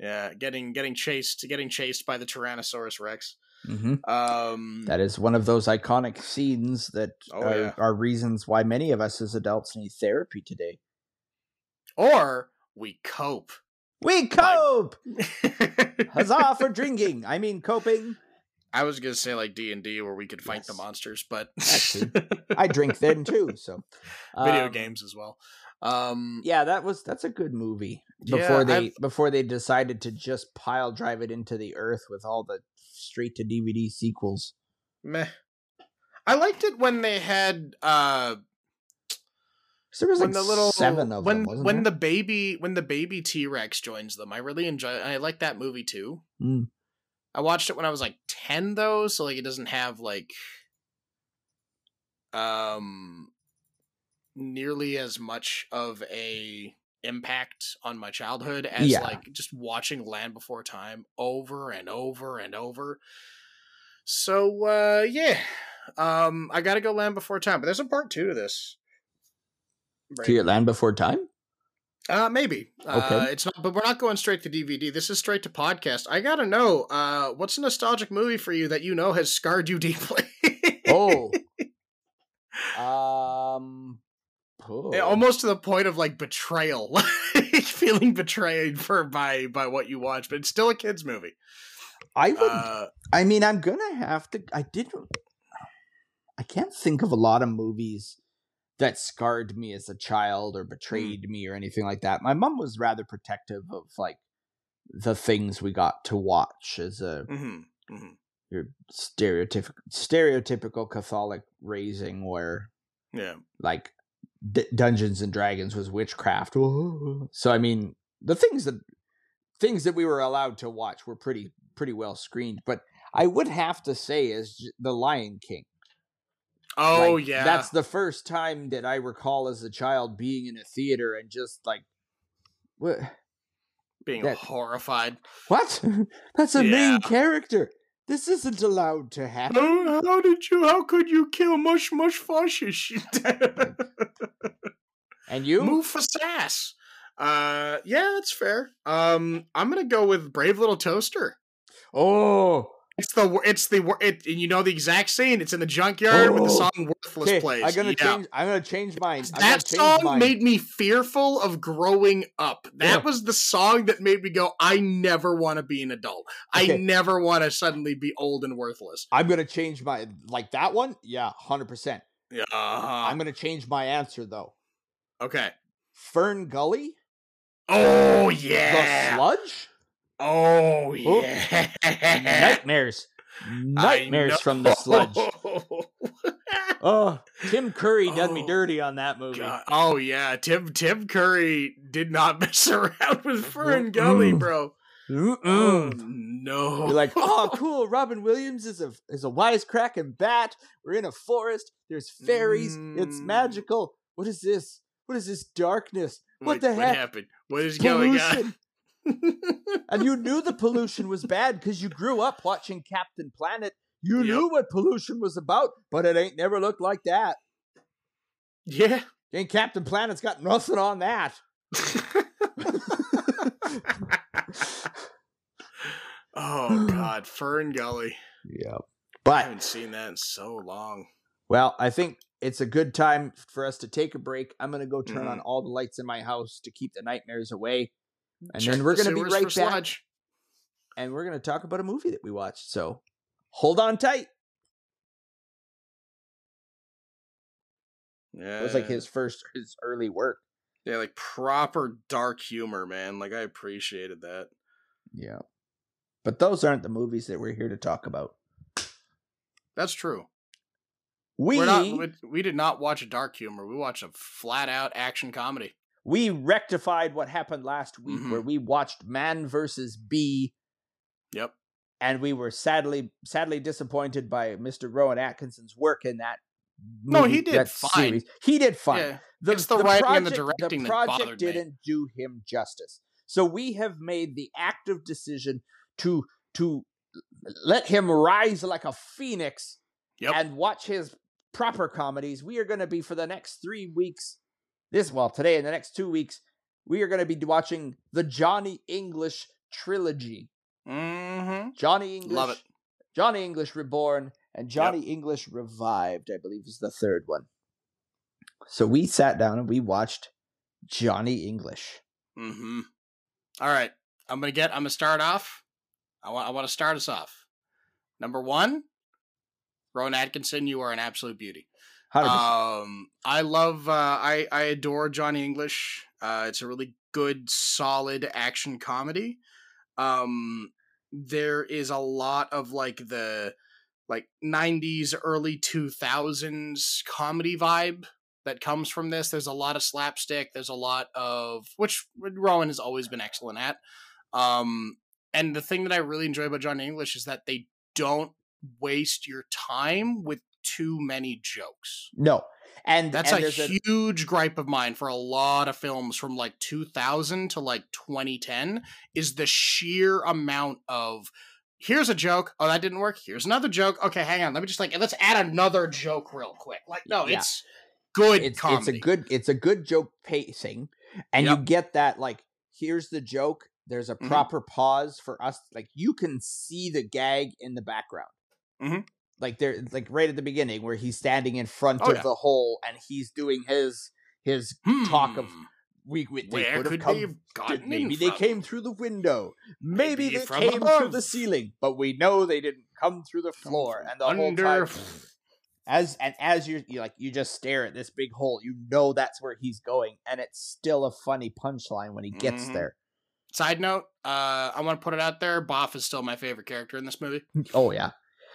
Yeah, getting getting chased, getting chased by the Tyrannosaurus Rex. hmm Um, That is one of those iconic scenes that Oh, are, yeah. are reasons why many of us as adults need therapy today. or we cope. We cope! Huzzah for drinking! I mean coping. I was gonna say like D and D where we could fight the monsters, but I drink then too, so video um, games as well. Um, Yeah, that was that's a good movie. Yeah, Before they I've- before they decided to just pile drive it into the earth with all the straight to DVD sequels. meh. I liked it when they had uh 'Cause there was when like the little seven of when them. Wasn't when there? the baby when the baby T Rex joins them. I really enjoy. I like that movie too. Mm. I watched it when I was like ten though, so like it doesn't have like um nearly as much of a impact on my childhood as Yeah. like just watching Land Before Time over and over and over. So uh yeah. Um I gotta go Land Before Time, but there's a part two to this. To your land before time. Uh, maybe. Uh, Okay. it's not, but we're not going straight to DVD. This is straight to podcast. I gotta know, uh, what's a nostalgic movie for you that you know has scarred you deeply? Oh, um, oh. Almost to the point of like betrayal, like feeling betrayed for by by what you watch, but it's still a kids movie. I would. Uh, I mean, I'm gonna have to. I didn't. I can't think of a lot of movies that scarred me as a child or betrayed me or anything like that. My mom was rather protective of like the things we got to watch as a mhm, mhm. your stereotypical stereotypical Catholic raising where Yeah, like D- Dungeons and Dragons was witchcraft. So I mean, the things that things that we were allowed to watch were pretty pretty well screened. But I would have to say is the Lion King. Oh Like, yeah, that's the first time that I recall as a child being in a theater and just like, what? being that- horrified. What? That's a Yeah. main character. This isn't allowed to happen. How, how did you? How could you kill Mush Mush Fascist? And you? Mufasa. Uh, yeah, that's fair. Um, I'm gonna go with Brave Little Toaster. Oh, It's the it's the it, and you know the exact scene. It's in the junkyard with the Oh. song "Worthless" okay. plays. I'm gonna Yeah. change. I'm gonna change mine. I'm That change song mine. made me fearful of growing up. That Yeah. was the song that made me go, "I never want to be an adult. I never want to suddenly be old and worthless." I'm gonna change my like that one. Yeah, hundred percent. Yeah. I'm uh-huh. gonna change my answer though. okay. Fern Gully, Oh yeah, the sludge, Oh yeah. nightmares, nightmares from the sludge. Oh, Tim Curry done me Oh, dirty on that movie. God. Oh yeah, Tim Tim Curry did not mess around with Fern Gully, bro. Mm-mm. Oh no! You're like, oh, cool. Robin Williams is a is a wisecracking bat. We're in a forest. There's fairies. It's Mm. magical. What is this? What is this darkness? What the What heck? happened? What is going on? And you knew the pollution was bad because you grew up watching Captain Planet. You Yep. knew what pollution was about, but it ain't never looked like that. yeah. And Captain Planet's got nothing on that. oh God, Fern Gully. Yep. But I haven't seen that in so long. Well, I think it's a good time for us to take a break. I'm going to go turn Mm-hmm. on all the lights in my house to keep the nightmares away. And Check then we're the going to be right back sludge. and we're going to talk about a movie that we watched. So hold on tight. Yeah, It was like his first, his early work. Yeah, like proper dark humor, man. Like I appreciated that. Yeah. But those aren't the movies that we're here to talk about. That's true. We We're not, we, we did not watch a dark humor. We watched a flat out action comedy. We rectified what happened last week Mhm. where we watched Man versus Bee Yep. and we were sadly sadly disappointed by Mr. Rowan Atkinson's work in that No, he did fine. series. He did fine. Yeah. It's the writing and the directing the that project bothered me. didn't do him justice. So we have made the active decision to to let him rise like a phoenix Yep. and watch his proper comedies. We are going to be for the next 3 weeks this well, today and the next 2 weeks we are going to be watching the Johnny English trilogy. mm-hmm. Johnny English Love it. Johnny English Reborn and Johnny English Revived, I believe is the third one. So we sat down and we watched Johnny English. Mm-hmm. All right. I'm gonna get I'm gonna start off. I want I want to start us off. Number one, Rowan Atkinson, you are an absolute beauty. 100%. Um, I love, uh, I I adore Johnny English. Uh, it's a really good, solid action comedy. Um, there is a lot of like the like '90s, early 2000s comedy vibe that comes from this. There's a lot of slapstick. There's a lot of which Rowan has always been excellent at. Um, and the thing that I really enjoy about Johnny English is that they don't waste your time with too many jokes. no. And That's and a huge gripe of mine for a lot of films from like 2000 to like 2010 is the sheer amount of here's a joke. Oh, that didn't work. Here's another joke. Okay, hang on. Let me just like let's add another joke real quick. Like no, Yeah. it's good it's comedy. it's a good it's a good joke pacing and Yep. you get that like here's the joke there's a Mhm. proper pause for us like you can see the gag in the background Mhm. Like there like right at the beginning where he's standing in front Oh, of yeah. the hole and he's doing his his talk of Hmm, we, we they where could have come they have maybe they from? came through the window maybe, Maybe they came through the ceiling but we know they didn't come through the floor and the whole time as and as you're you like you just stare at this big hole you know that's where he's going and it's still a funny punchline when he gets Mhm. there Side note, uh, I want to put it out there. Bough is still my favorite character in this movie. oh yeah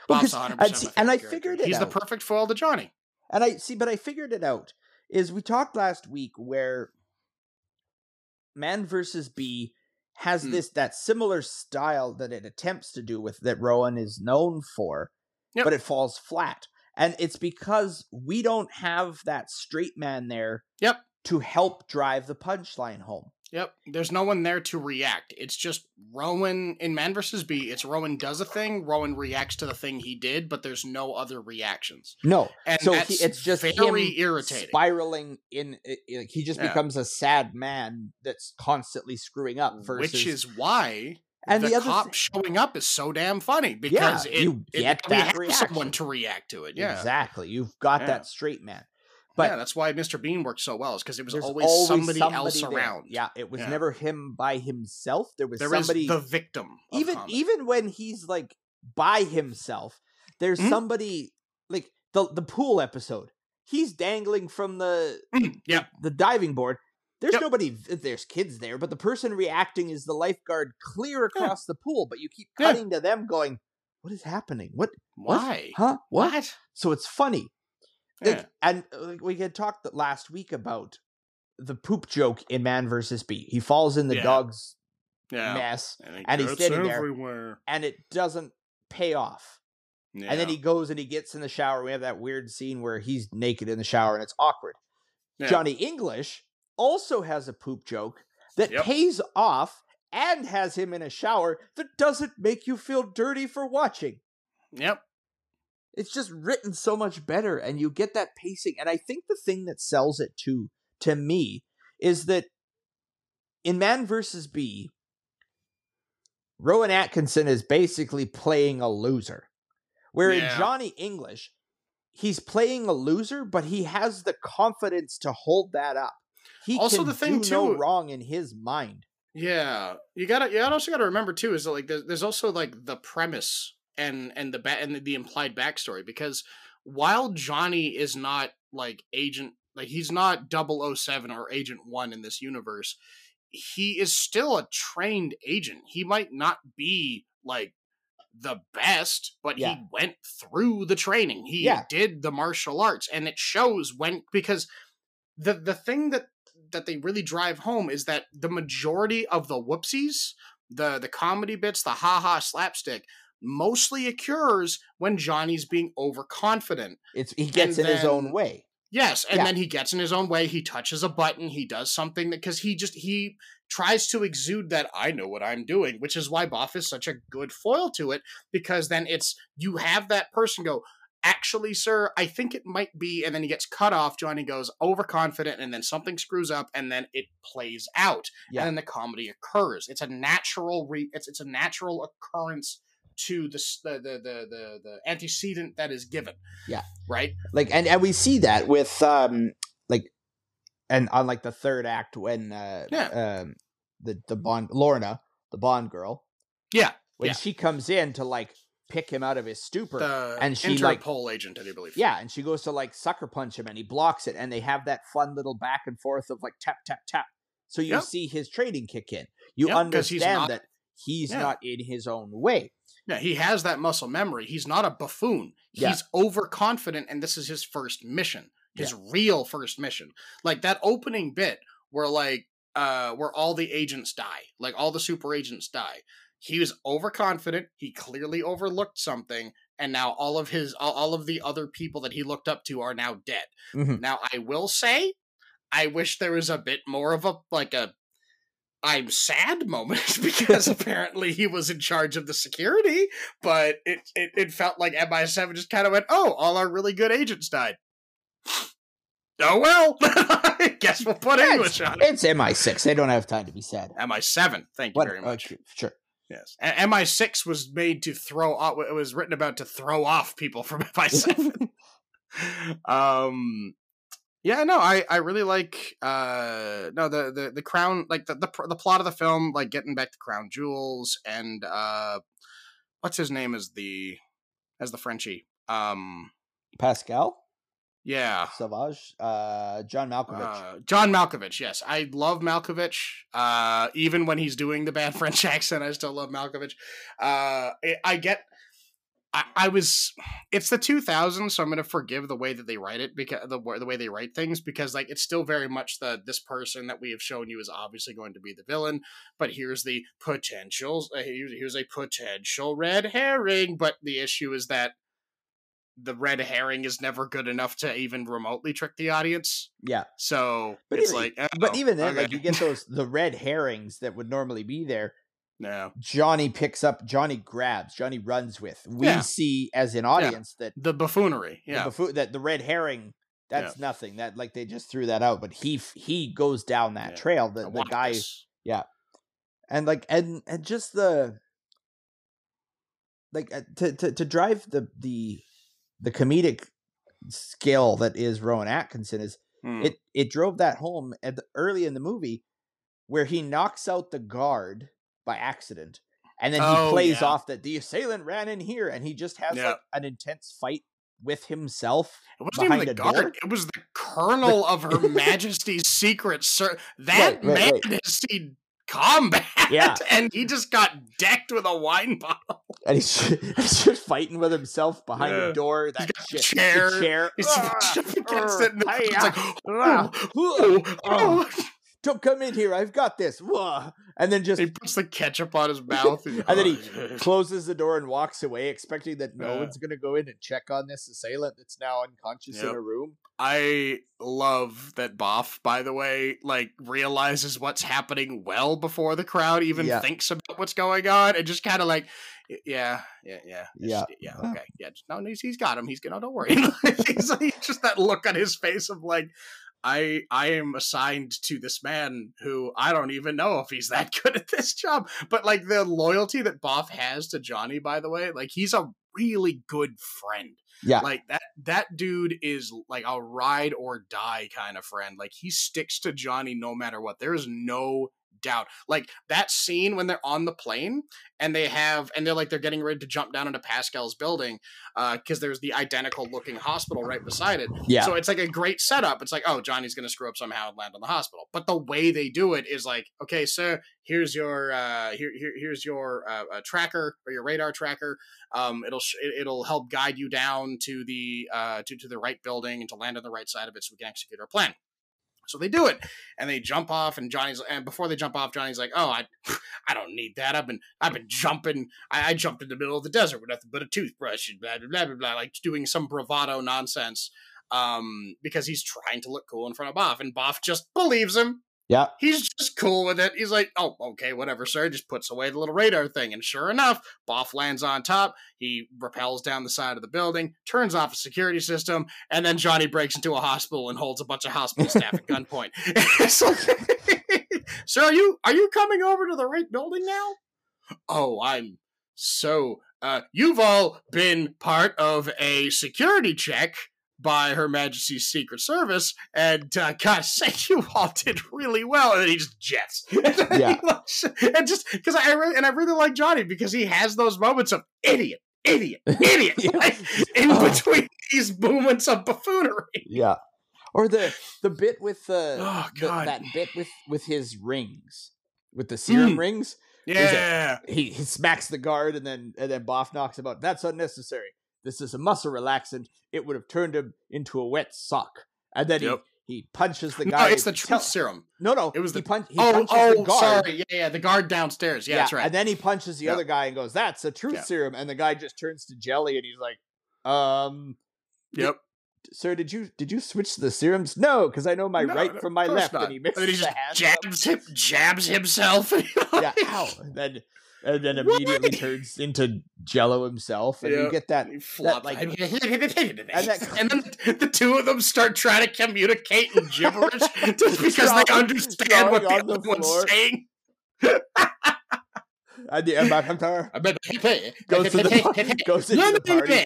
Well, Bough's 'cause- 100% and see- and I figured it He's the perfect foil to Johnny. and i see but i figured it out is we talked last week where man versus bee has Hmm. this that similar style that it attempts to do with that rowan is known for Yep. but it falls flat and it's because we don't have that straight man there Yep. to help drive the punchline home Yep. There's no one there to react. It's just Rowan in Man vs. Bee. It's Rowan does a thing. Rowan reacts to the thing he did, but there's no other reactions. no And so he, it's just very irritating. spiraling in like he just Yeah. becomes a sad man that's constantly screwing up versus Which is why and the, the, cop thi- showing up is so damn funny because it, you it- get we that have reaction. someone to react to it. Yeah. exactly you've got Yeah. that straight man but yeah, that's why Mr. Bean worked so well, is because it was there's always, somebody, else there. around. yeah it was Yeah. never him by himself there was There somebody is the victim. of even comedy. even when he's like by himself there's Mhm. somebody like the the pool episode he's dangling from the Mm, yeah. the diving board there's Yep. nobody there's kids there but the person reacting is the lifeguard clear Yeah. across the pool but you keep Yeah. cutting to them going what is happening what what? Why? huh what? What? so it's funny Like, Yeah. and uh, like, we had talked last week about the poop joke in man versus bee he falls in the Yeah. dog's Yeah. mess And, and he's gets standing there. and it doesn't pay off Yeah. and then he goes and he gets in the shower we have that weird scene where he's naked in the shower and it's awkward johnny english also has a poop joke that Yep. pays off and has him in a shower that doesn't make you feel dirty for watching Yep. It's just written so much better and you get that pacing. And i think the thing that sells it too to me is that in man versus bee rowan atkinson is basically playing a loser. Where in johnny english he's playing a loser but he has the confidence to hold that up. He Also, can the thing, do no wrong in his mind. Yeah, you gotta. You also gotta remember too is that like there's, there's also like the premise and and the ba- and the, the implied backstory because while Johnny is not like Agent like he's not 007 or Agent 1 in this universe. He is still a trained agent. He might not be like the best, but Yeah. he went through the training. He Yeah. did the martial arts and it shows when because the the thing that that they really drive home is that the majority of the whoopsies, the the comedy bits, the ha ha slapstick mostly occurs when Johnny's being overconfident. It's he gets in And his own way. Yes, and Yeah. then he gets in his own way. He touches a button. He does something that because he just he tries to exude that I know what I'm doing, which is why Bough is such a good foil to it. Because then it's you have that person go, actually, sir, I think it might be, and then he gets cut off. Johnny goes overconfident, and then something screws up, and then it plays out, Yeah. and then the comedy occurs. It's a natural re. It's it's a natural occurrence to the the the the the, antecedent that is given. Yeah. Right. like and and we see that with um like and on like the third act when uh um the the bond lorna the bond girl Yeah. when Yeah. she comes in to like pick him out of his stupor the and she, like- pole agent, I do believe. yeah and she goes to like sucker punch him and he blocks it and they have that fun little back and forth of like tap tap tap so you Yeah. see his training kick in you Yeah, he's understand not- that he's Yeah. not in his own way yeah, he has that muscle memory. He's not a buffoon. Yeah. He's overconfident, and this is his first mission, his real first mission. Like that opening bit where like uh where all the agents die, like all the super agents die. He was overconfident. He clearly overlooked something, and now all of his all, all of the other people that he looked up to are now dead. Mhm. Now, I will say, I wish there was a bit more of a like a I'm sad moment because apparently he was in charge of the security, but it it, it felt like MI7 just kind of went, "Oh, all our really good agents died." Oh well, I guess we'll put Yeah, English on it. it's mi6 they don't have time to be sad MI7, thank you What- very much. okay, sure Yes, A- MI6 was made to throw off. It was written about to throw off people from MI7. um, yeah, no, I I really like uh no the the the crown like the the the plot of the film like getting back to crown jewels and uh what's his name as the as the Frenchie um pascal yeah savage uh john malkovich uh, John Malkovich, yes. I love Malkovich. Uh, even when he's doing the bad French accent, I still love Malkovich. Uh, I, I get. I, I was. It's the 2000s, so I'm going to forgive the way that they write it because the the way they write things because like it's still very much the this person that we have shown you is obviously going to be the villain, but here's the potentials. Uh, here's, a potential red herring, but the issue is that the red herring is never good enough to even remotely trick the audience. yeah So But it's even- like, But oh, even then, like you get those the red herrings that would normally be there. No, Johnny picks up, Johnny grabs, Johnny runs with. We Yeah. see as an audience that the buffoonery. the Yeah, that the red herring that's nothing. That like they just threw that out, but he he goes down that Yeah. trail. The the guy this. and like and and just the like uh, to to to drive the the the comedic skill that is Rowan Atkinson is Hmm. it it drove that home at the, early in the movie where he knocks out the guard by accident and then he Oh, plays yeah. off that the assailant ran in here and he just has Yeah. like an intense fight with himself It wasn't even behind the a door? It was the colonel of Her Majesty's Secret Service. That Right, right, man has seen combat, Yeah. and he just got decked with a wine bottle. and he's, he's just fighting with himself behind Yeah. a door that shit, chair. the chair He's up against ah, it, and it's hiya, like, oh, oh, oh, oh. Don't come in here i've got this Wah. and then just He puts the ketchup on his mouth, and, And then he closes the door and walks away, expecting that no Yeah. one's going to go in and check on this assailant that's now unconscious in a room. I love that Bough, by the way, like realizes what's happening well before the crowd even Yeah. thinks about what's going on, and just kind of like, yeah, yeah, yeah, Yeah. yeah, okay, yeah. No, he's, he's got him. He's gonna. Don't worry. he's like, just that look on his face of like, I I am assigned to this man who I don't even know if he's that good at this job. But like the loyalty that Bough has to Johnny, by the way, like he's a really good friend. Yeah. Like that that dude is like a ride or die kind of friend. Like he sticks to Johnny no matter what. There is no doubt. Like that scene when they're on the plane and they have and they're like they're getting ready to jump down into Pascal's building because uh, there's the identical looking hospital right beside it. Yeah. So it's like a great setup. It's like, oh, Johnny's gonna screw up somehow and land on the hospital. But the way they do it is like, okay, sir, here's your uh, here, here here's your uh, uh, tracker or your radar tracker. Um, it'll sh- it'll help guide you down to the uh, to to the right building and to land on the right side of it so we can execute our plan. So they do it, and they jump off. And Johnny's and before they jump off, Johnny's like, "Oh, I, I don't need that. I've been, I've been jumping. I, I jumped in the middle of the desert with nothing but a toothbrush and blah blah blah blah, blah like doing some bravado nonsense." Um, because he's trying to look cool in front of Bough, and Bough just believes him. Yeah. He's just cool with it. He's like, oh, okay, whatever, sir. Just puts away the little radar thing. And sure enough, Bough lands on top. He rappels down the side of the building, turns off a security system, and then Johnny breaks into a hospital and holds a bunch of hospital staff at gunpoint. sir, are you are you coming over to the right building now? Oh, I'm so uh, you've all been part of a security check by Her Majesty's Secret Service, and uh, God sake, you all did really well. And then he just jets, yeah, and just because I really and I really like Johnny because he has those moments of idiot, idiot, idiot, like, in oh. between these moments of buffoonery. Yeah, or the the bit with the, oh, the that bit with with his rings, with the serum mm. rings. Yeah, he he smacks the guard, and then and then Bough knocks him out. That's unnecessary. This is a muscle relaxant. It would have turned him into a wet sock. And then yep. he, he punches the guy. No, it's the truth tell- serum. No, no, it was the he punch. He oh, oh, sorry, yeah, yeah, the guard downstairs. Yeah, yeah, that's right. And then he punches the yep. other guy and goes, "That's a truth yep. serum." And the guy just turns to jelly, and he's like, "Um, yep." Sir, did you did you switch the serums? No, because I know my no, right no, from my left, not. and he mixes and he just jabs him, jabs himself. yeah, ow! And then and then immediately what? turns into Jello himself, and yeah. you get that, that like, and, that, and then the two of them start trying to communicate in gibberish just because they understand what the other one's saying. and the ambassador goes to the goes into the party.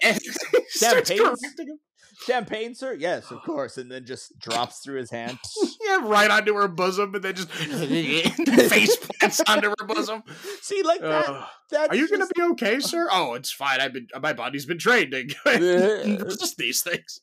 Champagne champagne, sir? Yes, of course. And then just drops through his hand. yeah, right onto her bosom, and then just face plants onto her bosom. See, like that. Uh, are you just... gonna be okay, sir? Oh, it's fine. I've been my body's been trained to resist these things.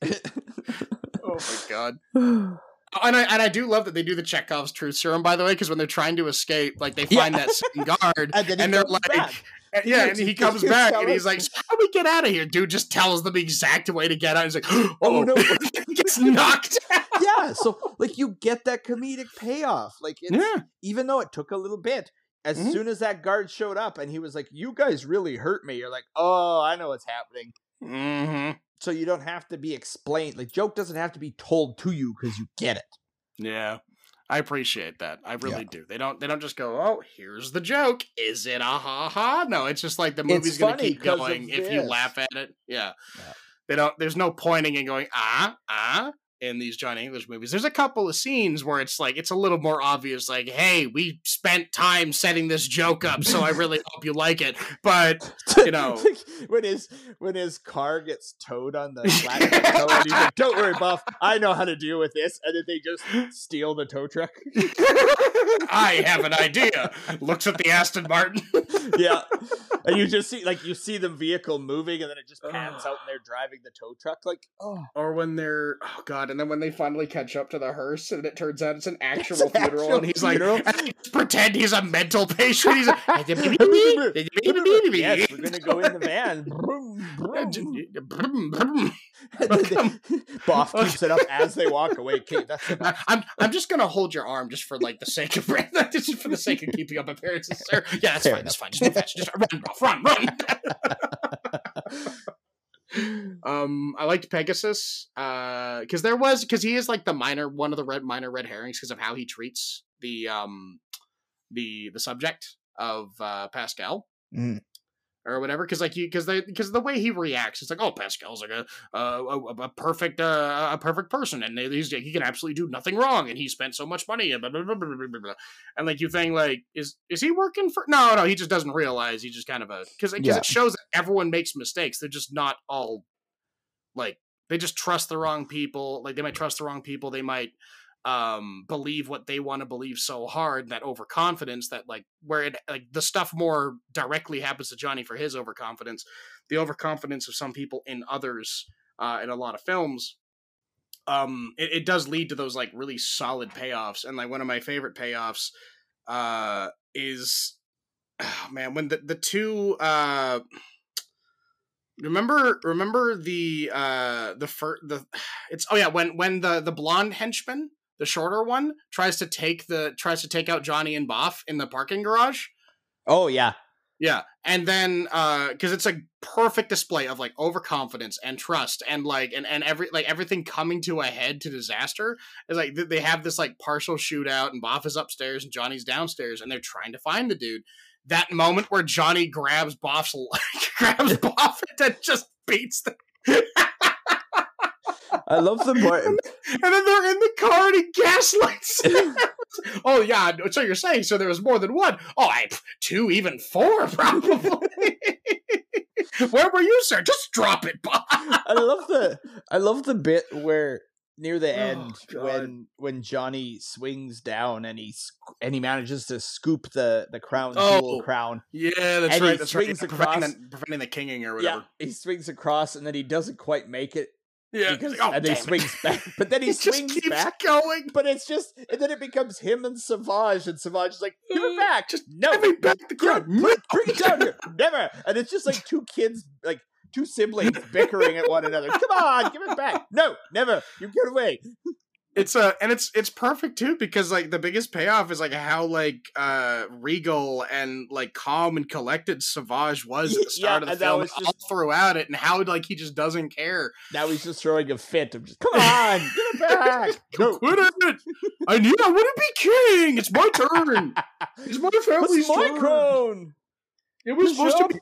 oh my god. Oh, and I and I do love that they do the Chekhov's truth serum, by the way, because when they're trying to escape, like they find yeah. that guard, and, and they're like, back. And, yeah, and he comes back and he's like, "How do we get out of here, dude?" Just tells them the exact way to get out. He's like, "Oh, oh no!" gets knocked out. Yeah, so like you get that comedic payoff. Like, yeah. even though it took a little bit, as mm-hmm. soon as that guard showed up and he was like, "You guys really hurt me," you're like, "Oh, I know what's happening." Mm-hmm. So you don't have to be explained. Like, joke doesn't have to be told to you because you get it. Yeah. I appreciate that. I really yeah. do. They don't. They don't just go, "Oh, here's the joke." Is it a ha ha? No, it's just like the movie's going to keep going if you laugh at it. Yeah. yeah. They don't. There's no pointing and going ah ah in these John English movies. There's a couple of scenes where it's like it's a little more obvious, like, hey, we spent time setting this joke up, so I really hope you like it. But you know, when his when his car gets towed on the flat tow, he's like, "Don't worry, Buff, I know how to deal with this," and then they just steal the tow truck. I have an idea. Looks at the Aston Martin. yeah, and you just see like you see the vehicle moving, and then it just pans out, and they're driving the tow truck. Like, oh, or when they're oh god, and then when they finally catch up to the hearse, and it turns out it's an actual it's funeral, actual and he's funeral. like, pretend he's a mental patient. He's like, yes, we're gonna go in the van. Bough keeps it up as they walk away. Kate, that's I'm I'm just gonna hold your arm just for like the sake of just for the sake of keeping up appearances, sir. Yeah, that's Fair fine. Enough. That's fine. Move fast. Just run, run, run um i liked pegasus uh because there was because he is like the minor one of the red minor red herrings because of how he treats the um the the subject of uh pascal mm or whatever because like you because they because the way he reacts it's like oh pascal's like a a, a perfect uh, a perfect person and he's he can absolutely do nothing wrong and he spent so much money and blah, blah, blah, blah, blah, blah. and like you think like is is he working for no no he just doesn't realize he's just kind of a because yeah. it shows that everyone makes mistakes they're just not all like they just trust the wrong people like they might trust the wrong people they might um believe what they want to believe so hard that overconfidence that like where it like the stuff more directly happens to Johnny for his overconfidence the overconfidence of some people in others uh in a lot of films um it, it does lead to those like really solid payoffs and like one of my favorite payoffs uh is oh, man when the the two uh remember remember the uh the first the it's oh yeah when when the the blonde henchman the shorter one tries to take the tries to take out johnny and bough in the parking garage. Oh yeah. yeah and then uh because it's a perfect display of like overconfidence and trust and like and, and every like everything coming to a head to disaster. Is like they have this like partial shootout and bough is upstairs and johnny's downstairs and they're trying to find the dude. That moment where johnny grabs bough's grabs bough and just beats the I love the part. and then they're in the car and he gaslights oh yeah so you're saying so there was more than one oh i two even four probably where were you sir just drop it bob I love the I love the bit where near the Oh, end God. when when Johnny swings down and he and he manages to scoop the the crown Oh, jewel crown. yeah that's And he right that's right swings Yeah, preventing, across- the, preventing the kinging or Yeah, whatever he swings across and then he doesn't quite make it yeah, because oh, and he swings back, but then he, He just swings back. going But it's just and then it becomes him and Savage and Savage is like give it uh, back. Just no, Give me back the crown bring, bring it down here. Never. And it's just like two kids, like two siblings bickering at one another. Come on, give it back. No, never. You get away. It's a and it's it's perfect too because like the biggest payoff is like how like uh regal and like calm and collected savage was at the Yeah, start of the film was all throughout it and how like he just doesn't care Now he's just throwing a fit. I'm just, come on, get it back. No, quit it i knew i wouldn't be king it's my turn it's my family's it's my turn crown. It was supposed to be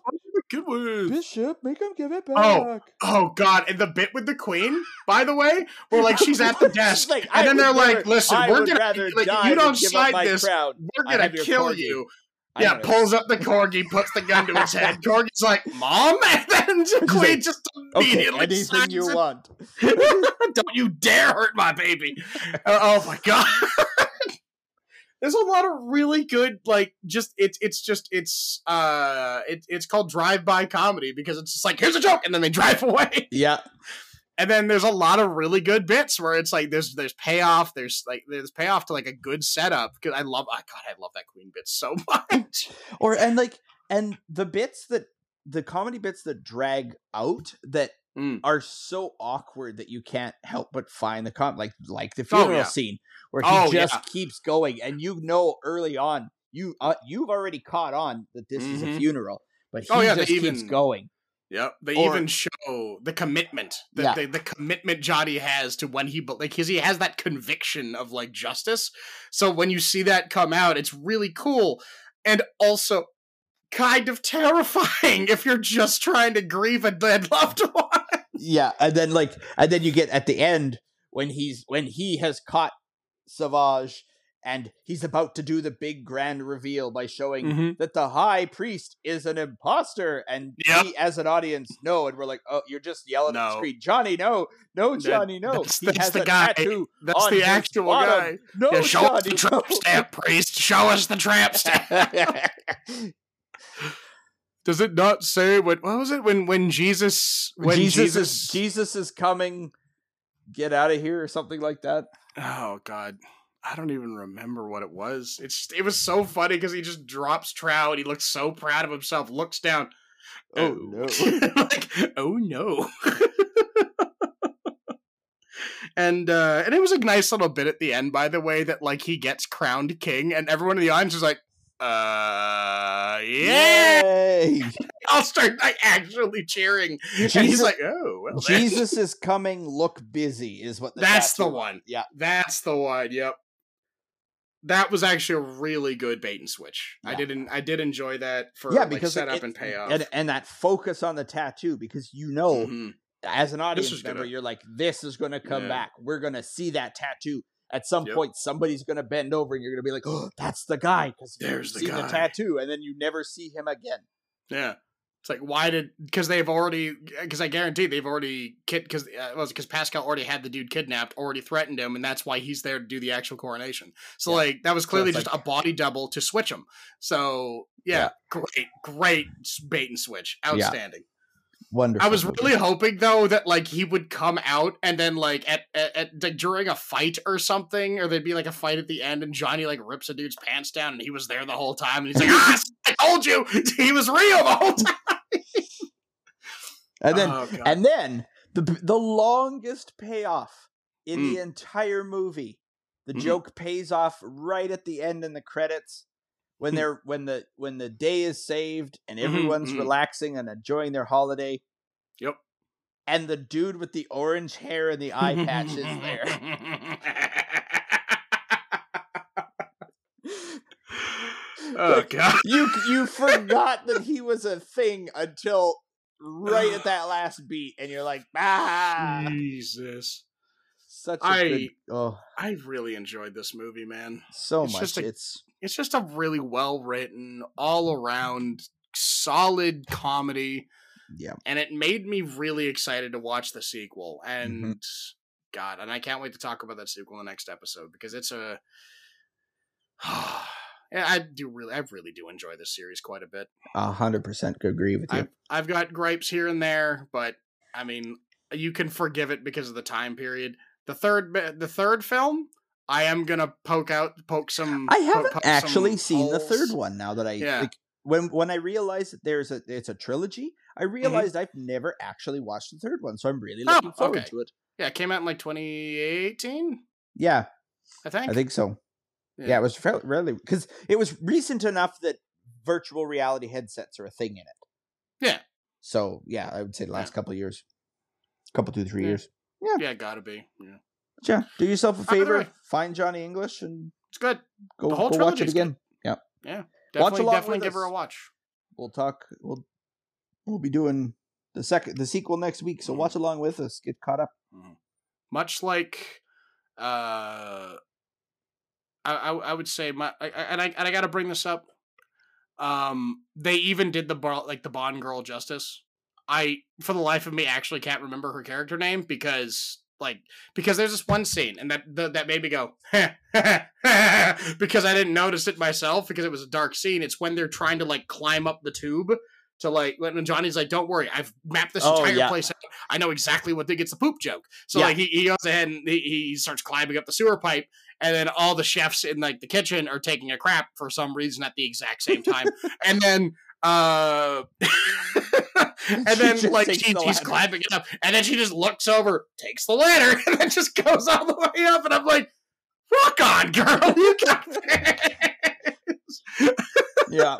good with Bishop, make him give it back. Oh, oh god and the bit with the queen by the way where like she's at the desk like, and then they're like listen I we're gonna like you don't sign this crown. we're gonna kill corgi. you I yeah, pulls up the corgi, puts the gun to its head. Corgi's like, "Mom," and then the queen like, just Okay, immediately anything you it. want. Don't you dare hurt my baby! Uh, oh my god! There's a lot of really good, like, just it's it's just it's uh it, it's called drive-by comedy because it's just like here's a joke and then they drive away. Yeah, And then there's a lot of really good bits where it's like there's there's payoff, there's like there's payoff to like a good setup because I love, oh God, I love that Queen bit so much. or and like and the bits that the comedy bits that drag out that Mm. are so awkward that you can't help but find the com like like the Oh, funeral yeah. scene where he Oh, just yeah. keeps going and you know early on you uh, you've already caught on that this is a Mhm. funeral but he Oh, yeah, just keeps even- going Yep, they Or- even show the commitment, the, Yeah. the the commitment Johnny has to when he like because he has that conviction of like justice. So when you see that come out, it's really cool and also kind of terrifying if you're just trying to grieve a dead loved one. yeah and then like and then you get at the end when he's when he has caught Savage and he's about to do the big grand reveal by showing Mhm. that the high priest is an imposter and Yep. we as an audience know and we're like oh you're just yelling at the screen johnny no no johnny no that's- he that's has the a guy. tattoo That's the actual bottom. guy. no Yeah, show us the tramp no. stamp, priest. Show us the tramp stamp. Does it not say what? What was it when when Jesus when jesus, is jesus is coming get out of here or something like that Oh God, I don't even remember what it was. It's it was so funny because he just drops trow and he looks so proud of himself. Looks down. Oh, no. like oh no. and uh and it was a nice little bit at the end, by the way, that like he gets crowned king, and everyone in the audience is like, uh, yeah. I'll start like actually cheering, and he's Jesus- like, oh, well, jesus is coming look busy is what the That's the one. yeah That's the one. Yep. That was actually a really good bait and switch. I didn't. I did enjoy that for yeah like, because setup it, and payoff. and and that focus on the tattoo because you know Mhm. as an audience member gonna- you're like this is going to come Yeah. back we're going to see that tattoo at some Yep. point somebody's going to bend over and you're going to be like oh that's the guy because There's the see the tattoo and then you never see him again Yeah. It's like why did because they've already because I guarantee they've already kid because uh, was because Pascal already had the dude kidnapped, already threatened him, and that's why he's there to do the actual coronation. So Yeah. like that was clearly it's just like- a body double to switch him. So yeah, Yeah. great, great bait and switch, outstanding. Wonderful. I was movie. really hoping though that like he would come out and then like at, at, at like during a fight or something, or there'd be like a fight at the end, and Johnny like rips a dude's pants down, and he was there the whole time, and he's like, "Ah, I told you, he was real the whole time." and then Oh, and then the the longest payoff in Mm. the entire movie. The Mhm. joke pays off right at the end in the credits when Mm. they're when the when the day is saved and Mhm, everyone's mhm. relaxing and enjoying their holiday. Yep. And the dude with the orange hair and the eye patch is there. oh Like, god. you you forgot that he was a thing until right at that last beat, and you're like, ah, Jesus. such a I- good, oh, I really enjoyed this movie, man. so It's much. a- it's It's just a really well written, all around solid comedy. yeah, and it made me really excited to watch the sequel Mm-hmm. and god and i can't wait to talk about that sequel in the next episode because it's a yeah, i do really i really do enjoy this series quite a bit a hundred percent agree with you. i've i've got gripes here and there but i mean you can forgive it because of the time period the third the third film i am gonna poke out poke some I haven't poke actually seen the third one. Now that I Yeah. like, when when I realized that there's a it's a trilogy, I Mm-hmm. realized I've never actually watched the third one, so I'm really Oh, looking forward okay. to it. yeah it came out in like 2018 Yeah, i think I think so. Yeah, it was fairly really because it was recent enough that virtual reality headsets are a thing in it. Yeah. So yeah, I would say the last Yeah. couple of years, couple two three Yeah. years. yeah Yeah, gotta be yeah yeah, do yourself a favor, find Johnny English and it's good go, The whole go watch it trilogy's good. again. Yeah, Definitely, along definitely give her a watch. we'll talk. We'll we'll be doing the second the sequel next week, so Mhm. watch along with us. Get caught up. Much like, uh, I, I, I would say my, I- and I and I got to bring this up. Um, they even did the bar, like the Bond girl justice. I, for the life of me, actually can't remember her character name because, like, because there's this one scene and that that, that made me go because I didn't notice it myself because it was a dark scene. It's when they're trying to like climb up the tube to like when Johnny's like, "Don't worry, I've mapped this Oh, entire yeah. place out. I know exactly what they gets the poop joke." So Yeah. like he, he goes ahead and he, he starts climbing up the sewer pipe, and then all the chefs in like the kitchen are taking a crap for some reason at the exact same time, and then. Uh, and then just like she, the she's ladder. climbing it up, and then she just looks over, takes the ladder, and then just goes all the way up, and I'm like, "Rock on, girl, you got this." yeah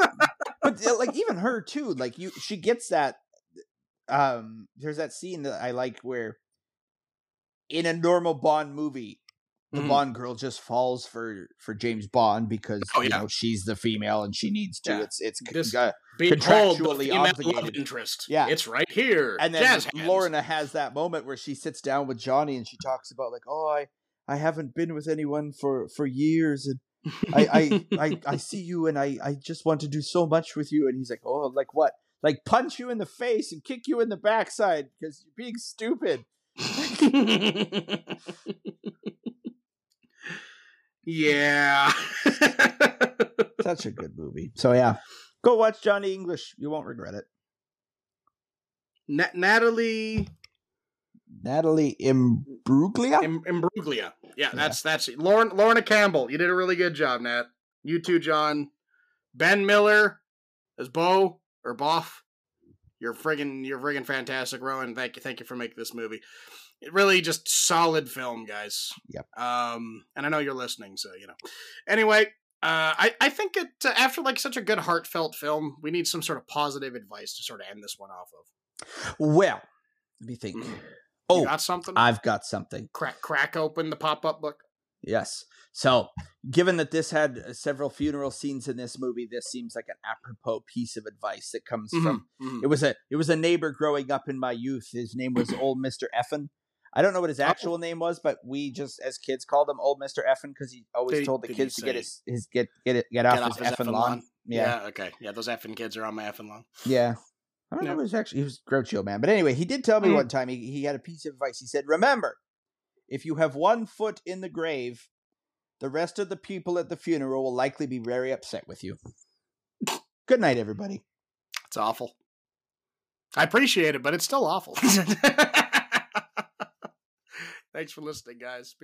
but like even her too like you she gets that um there's that scene that i like where in a normal bond movie the Mhm. bond girl just falls for for james bond because Oh, you know she's the female and she needs to Yeah. it's it's This- uh, Behold, Contractually obligated. interest. Yeah. it's right here. and then Jazz hands. has that moment where she sits down with johnny and she talks about like oh i i haven't been with anyone for for years and I, I, I, I see you and I, I just want to do so much with you. And he's like, oh, like what? Like punch you in the face and kick you in the backside because you're being stupid. yeah. Such a good movie. So yeah, go watch Johnny English. You won't regret it. Na- Natalie Natalie Imbruglia. Im- Imbruglia. Yeah, that's that's Lauren Lorna Campbell. You did a really good job, Nat. You too, John. Ben Miller as Bo or Boff. You're friggin' you're friggin' fantastic, Rowan. Thank you, thank you for making this movie. It really just solid film, guys. Yep. Um, and I know you're listening, so you know. Anyway, uh, I I think it uh, after like such a good heartfelt film, we need some sort of positive advice to sort of end this one off of. well, let me think. Mhm. You Oh, got something? I've got something. crack crack open the pop up book. Yes. So, given that this had uh, several funeral scenes in this movie, this seems like an apropos piece of advice that comes from Mhm, mhm. It was a it was a neighbor growing up in my youth. His name was Old Mister Effin. I don't know what his Oh. actual name was, but we just as kids called him Old Mister Effin because he always told the kids to get his, his get get it get off Get his, effin lawn. Yeah, Yeah. okay. Yeah, those effing kids are on my effing lawn. yeah. I don't Yeah. know. It was actually he was Groucho man, but anyway, he did tell me Mhm. one time he he had a piece of advice. He said, "Remember, if you have one foot in the grave, the rest of the people at the funeral will likely be very upset with you." Good night, everybody. It's awful. I appreciate it, but it's still awful. Thanks for listening, guys.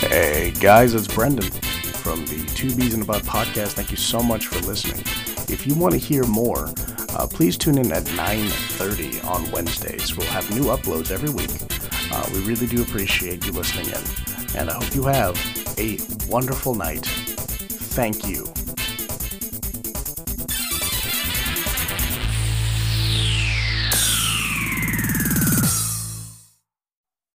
Hey, guys, it's Brendan from the Two Bees in a Bud podcast. Thank you so much for listening. If you want to hear more, uh, please tune in at 9.30 on Wednesdays. We'll have new uploads every week. Uh, we really do appreciate you listening in, and I hope you have a wonderful night. Thank you.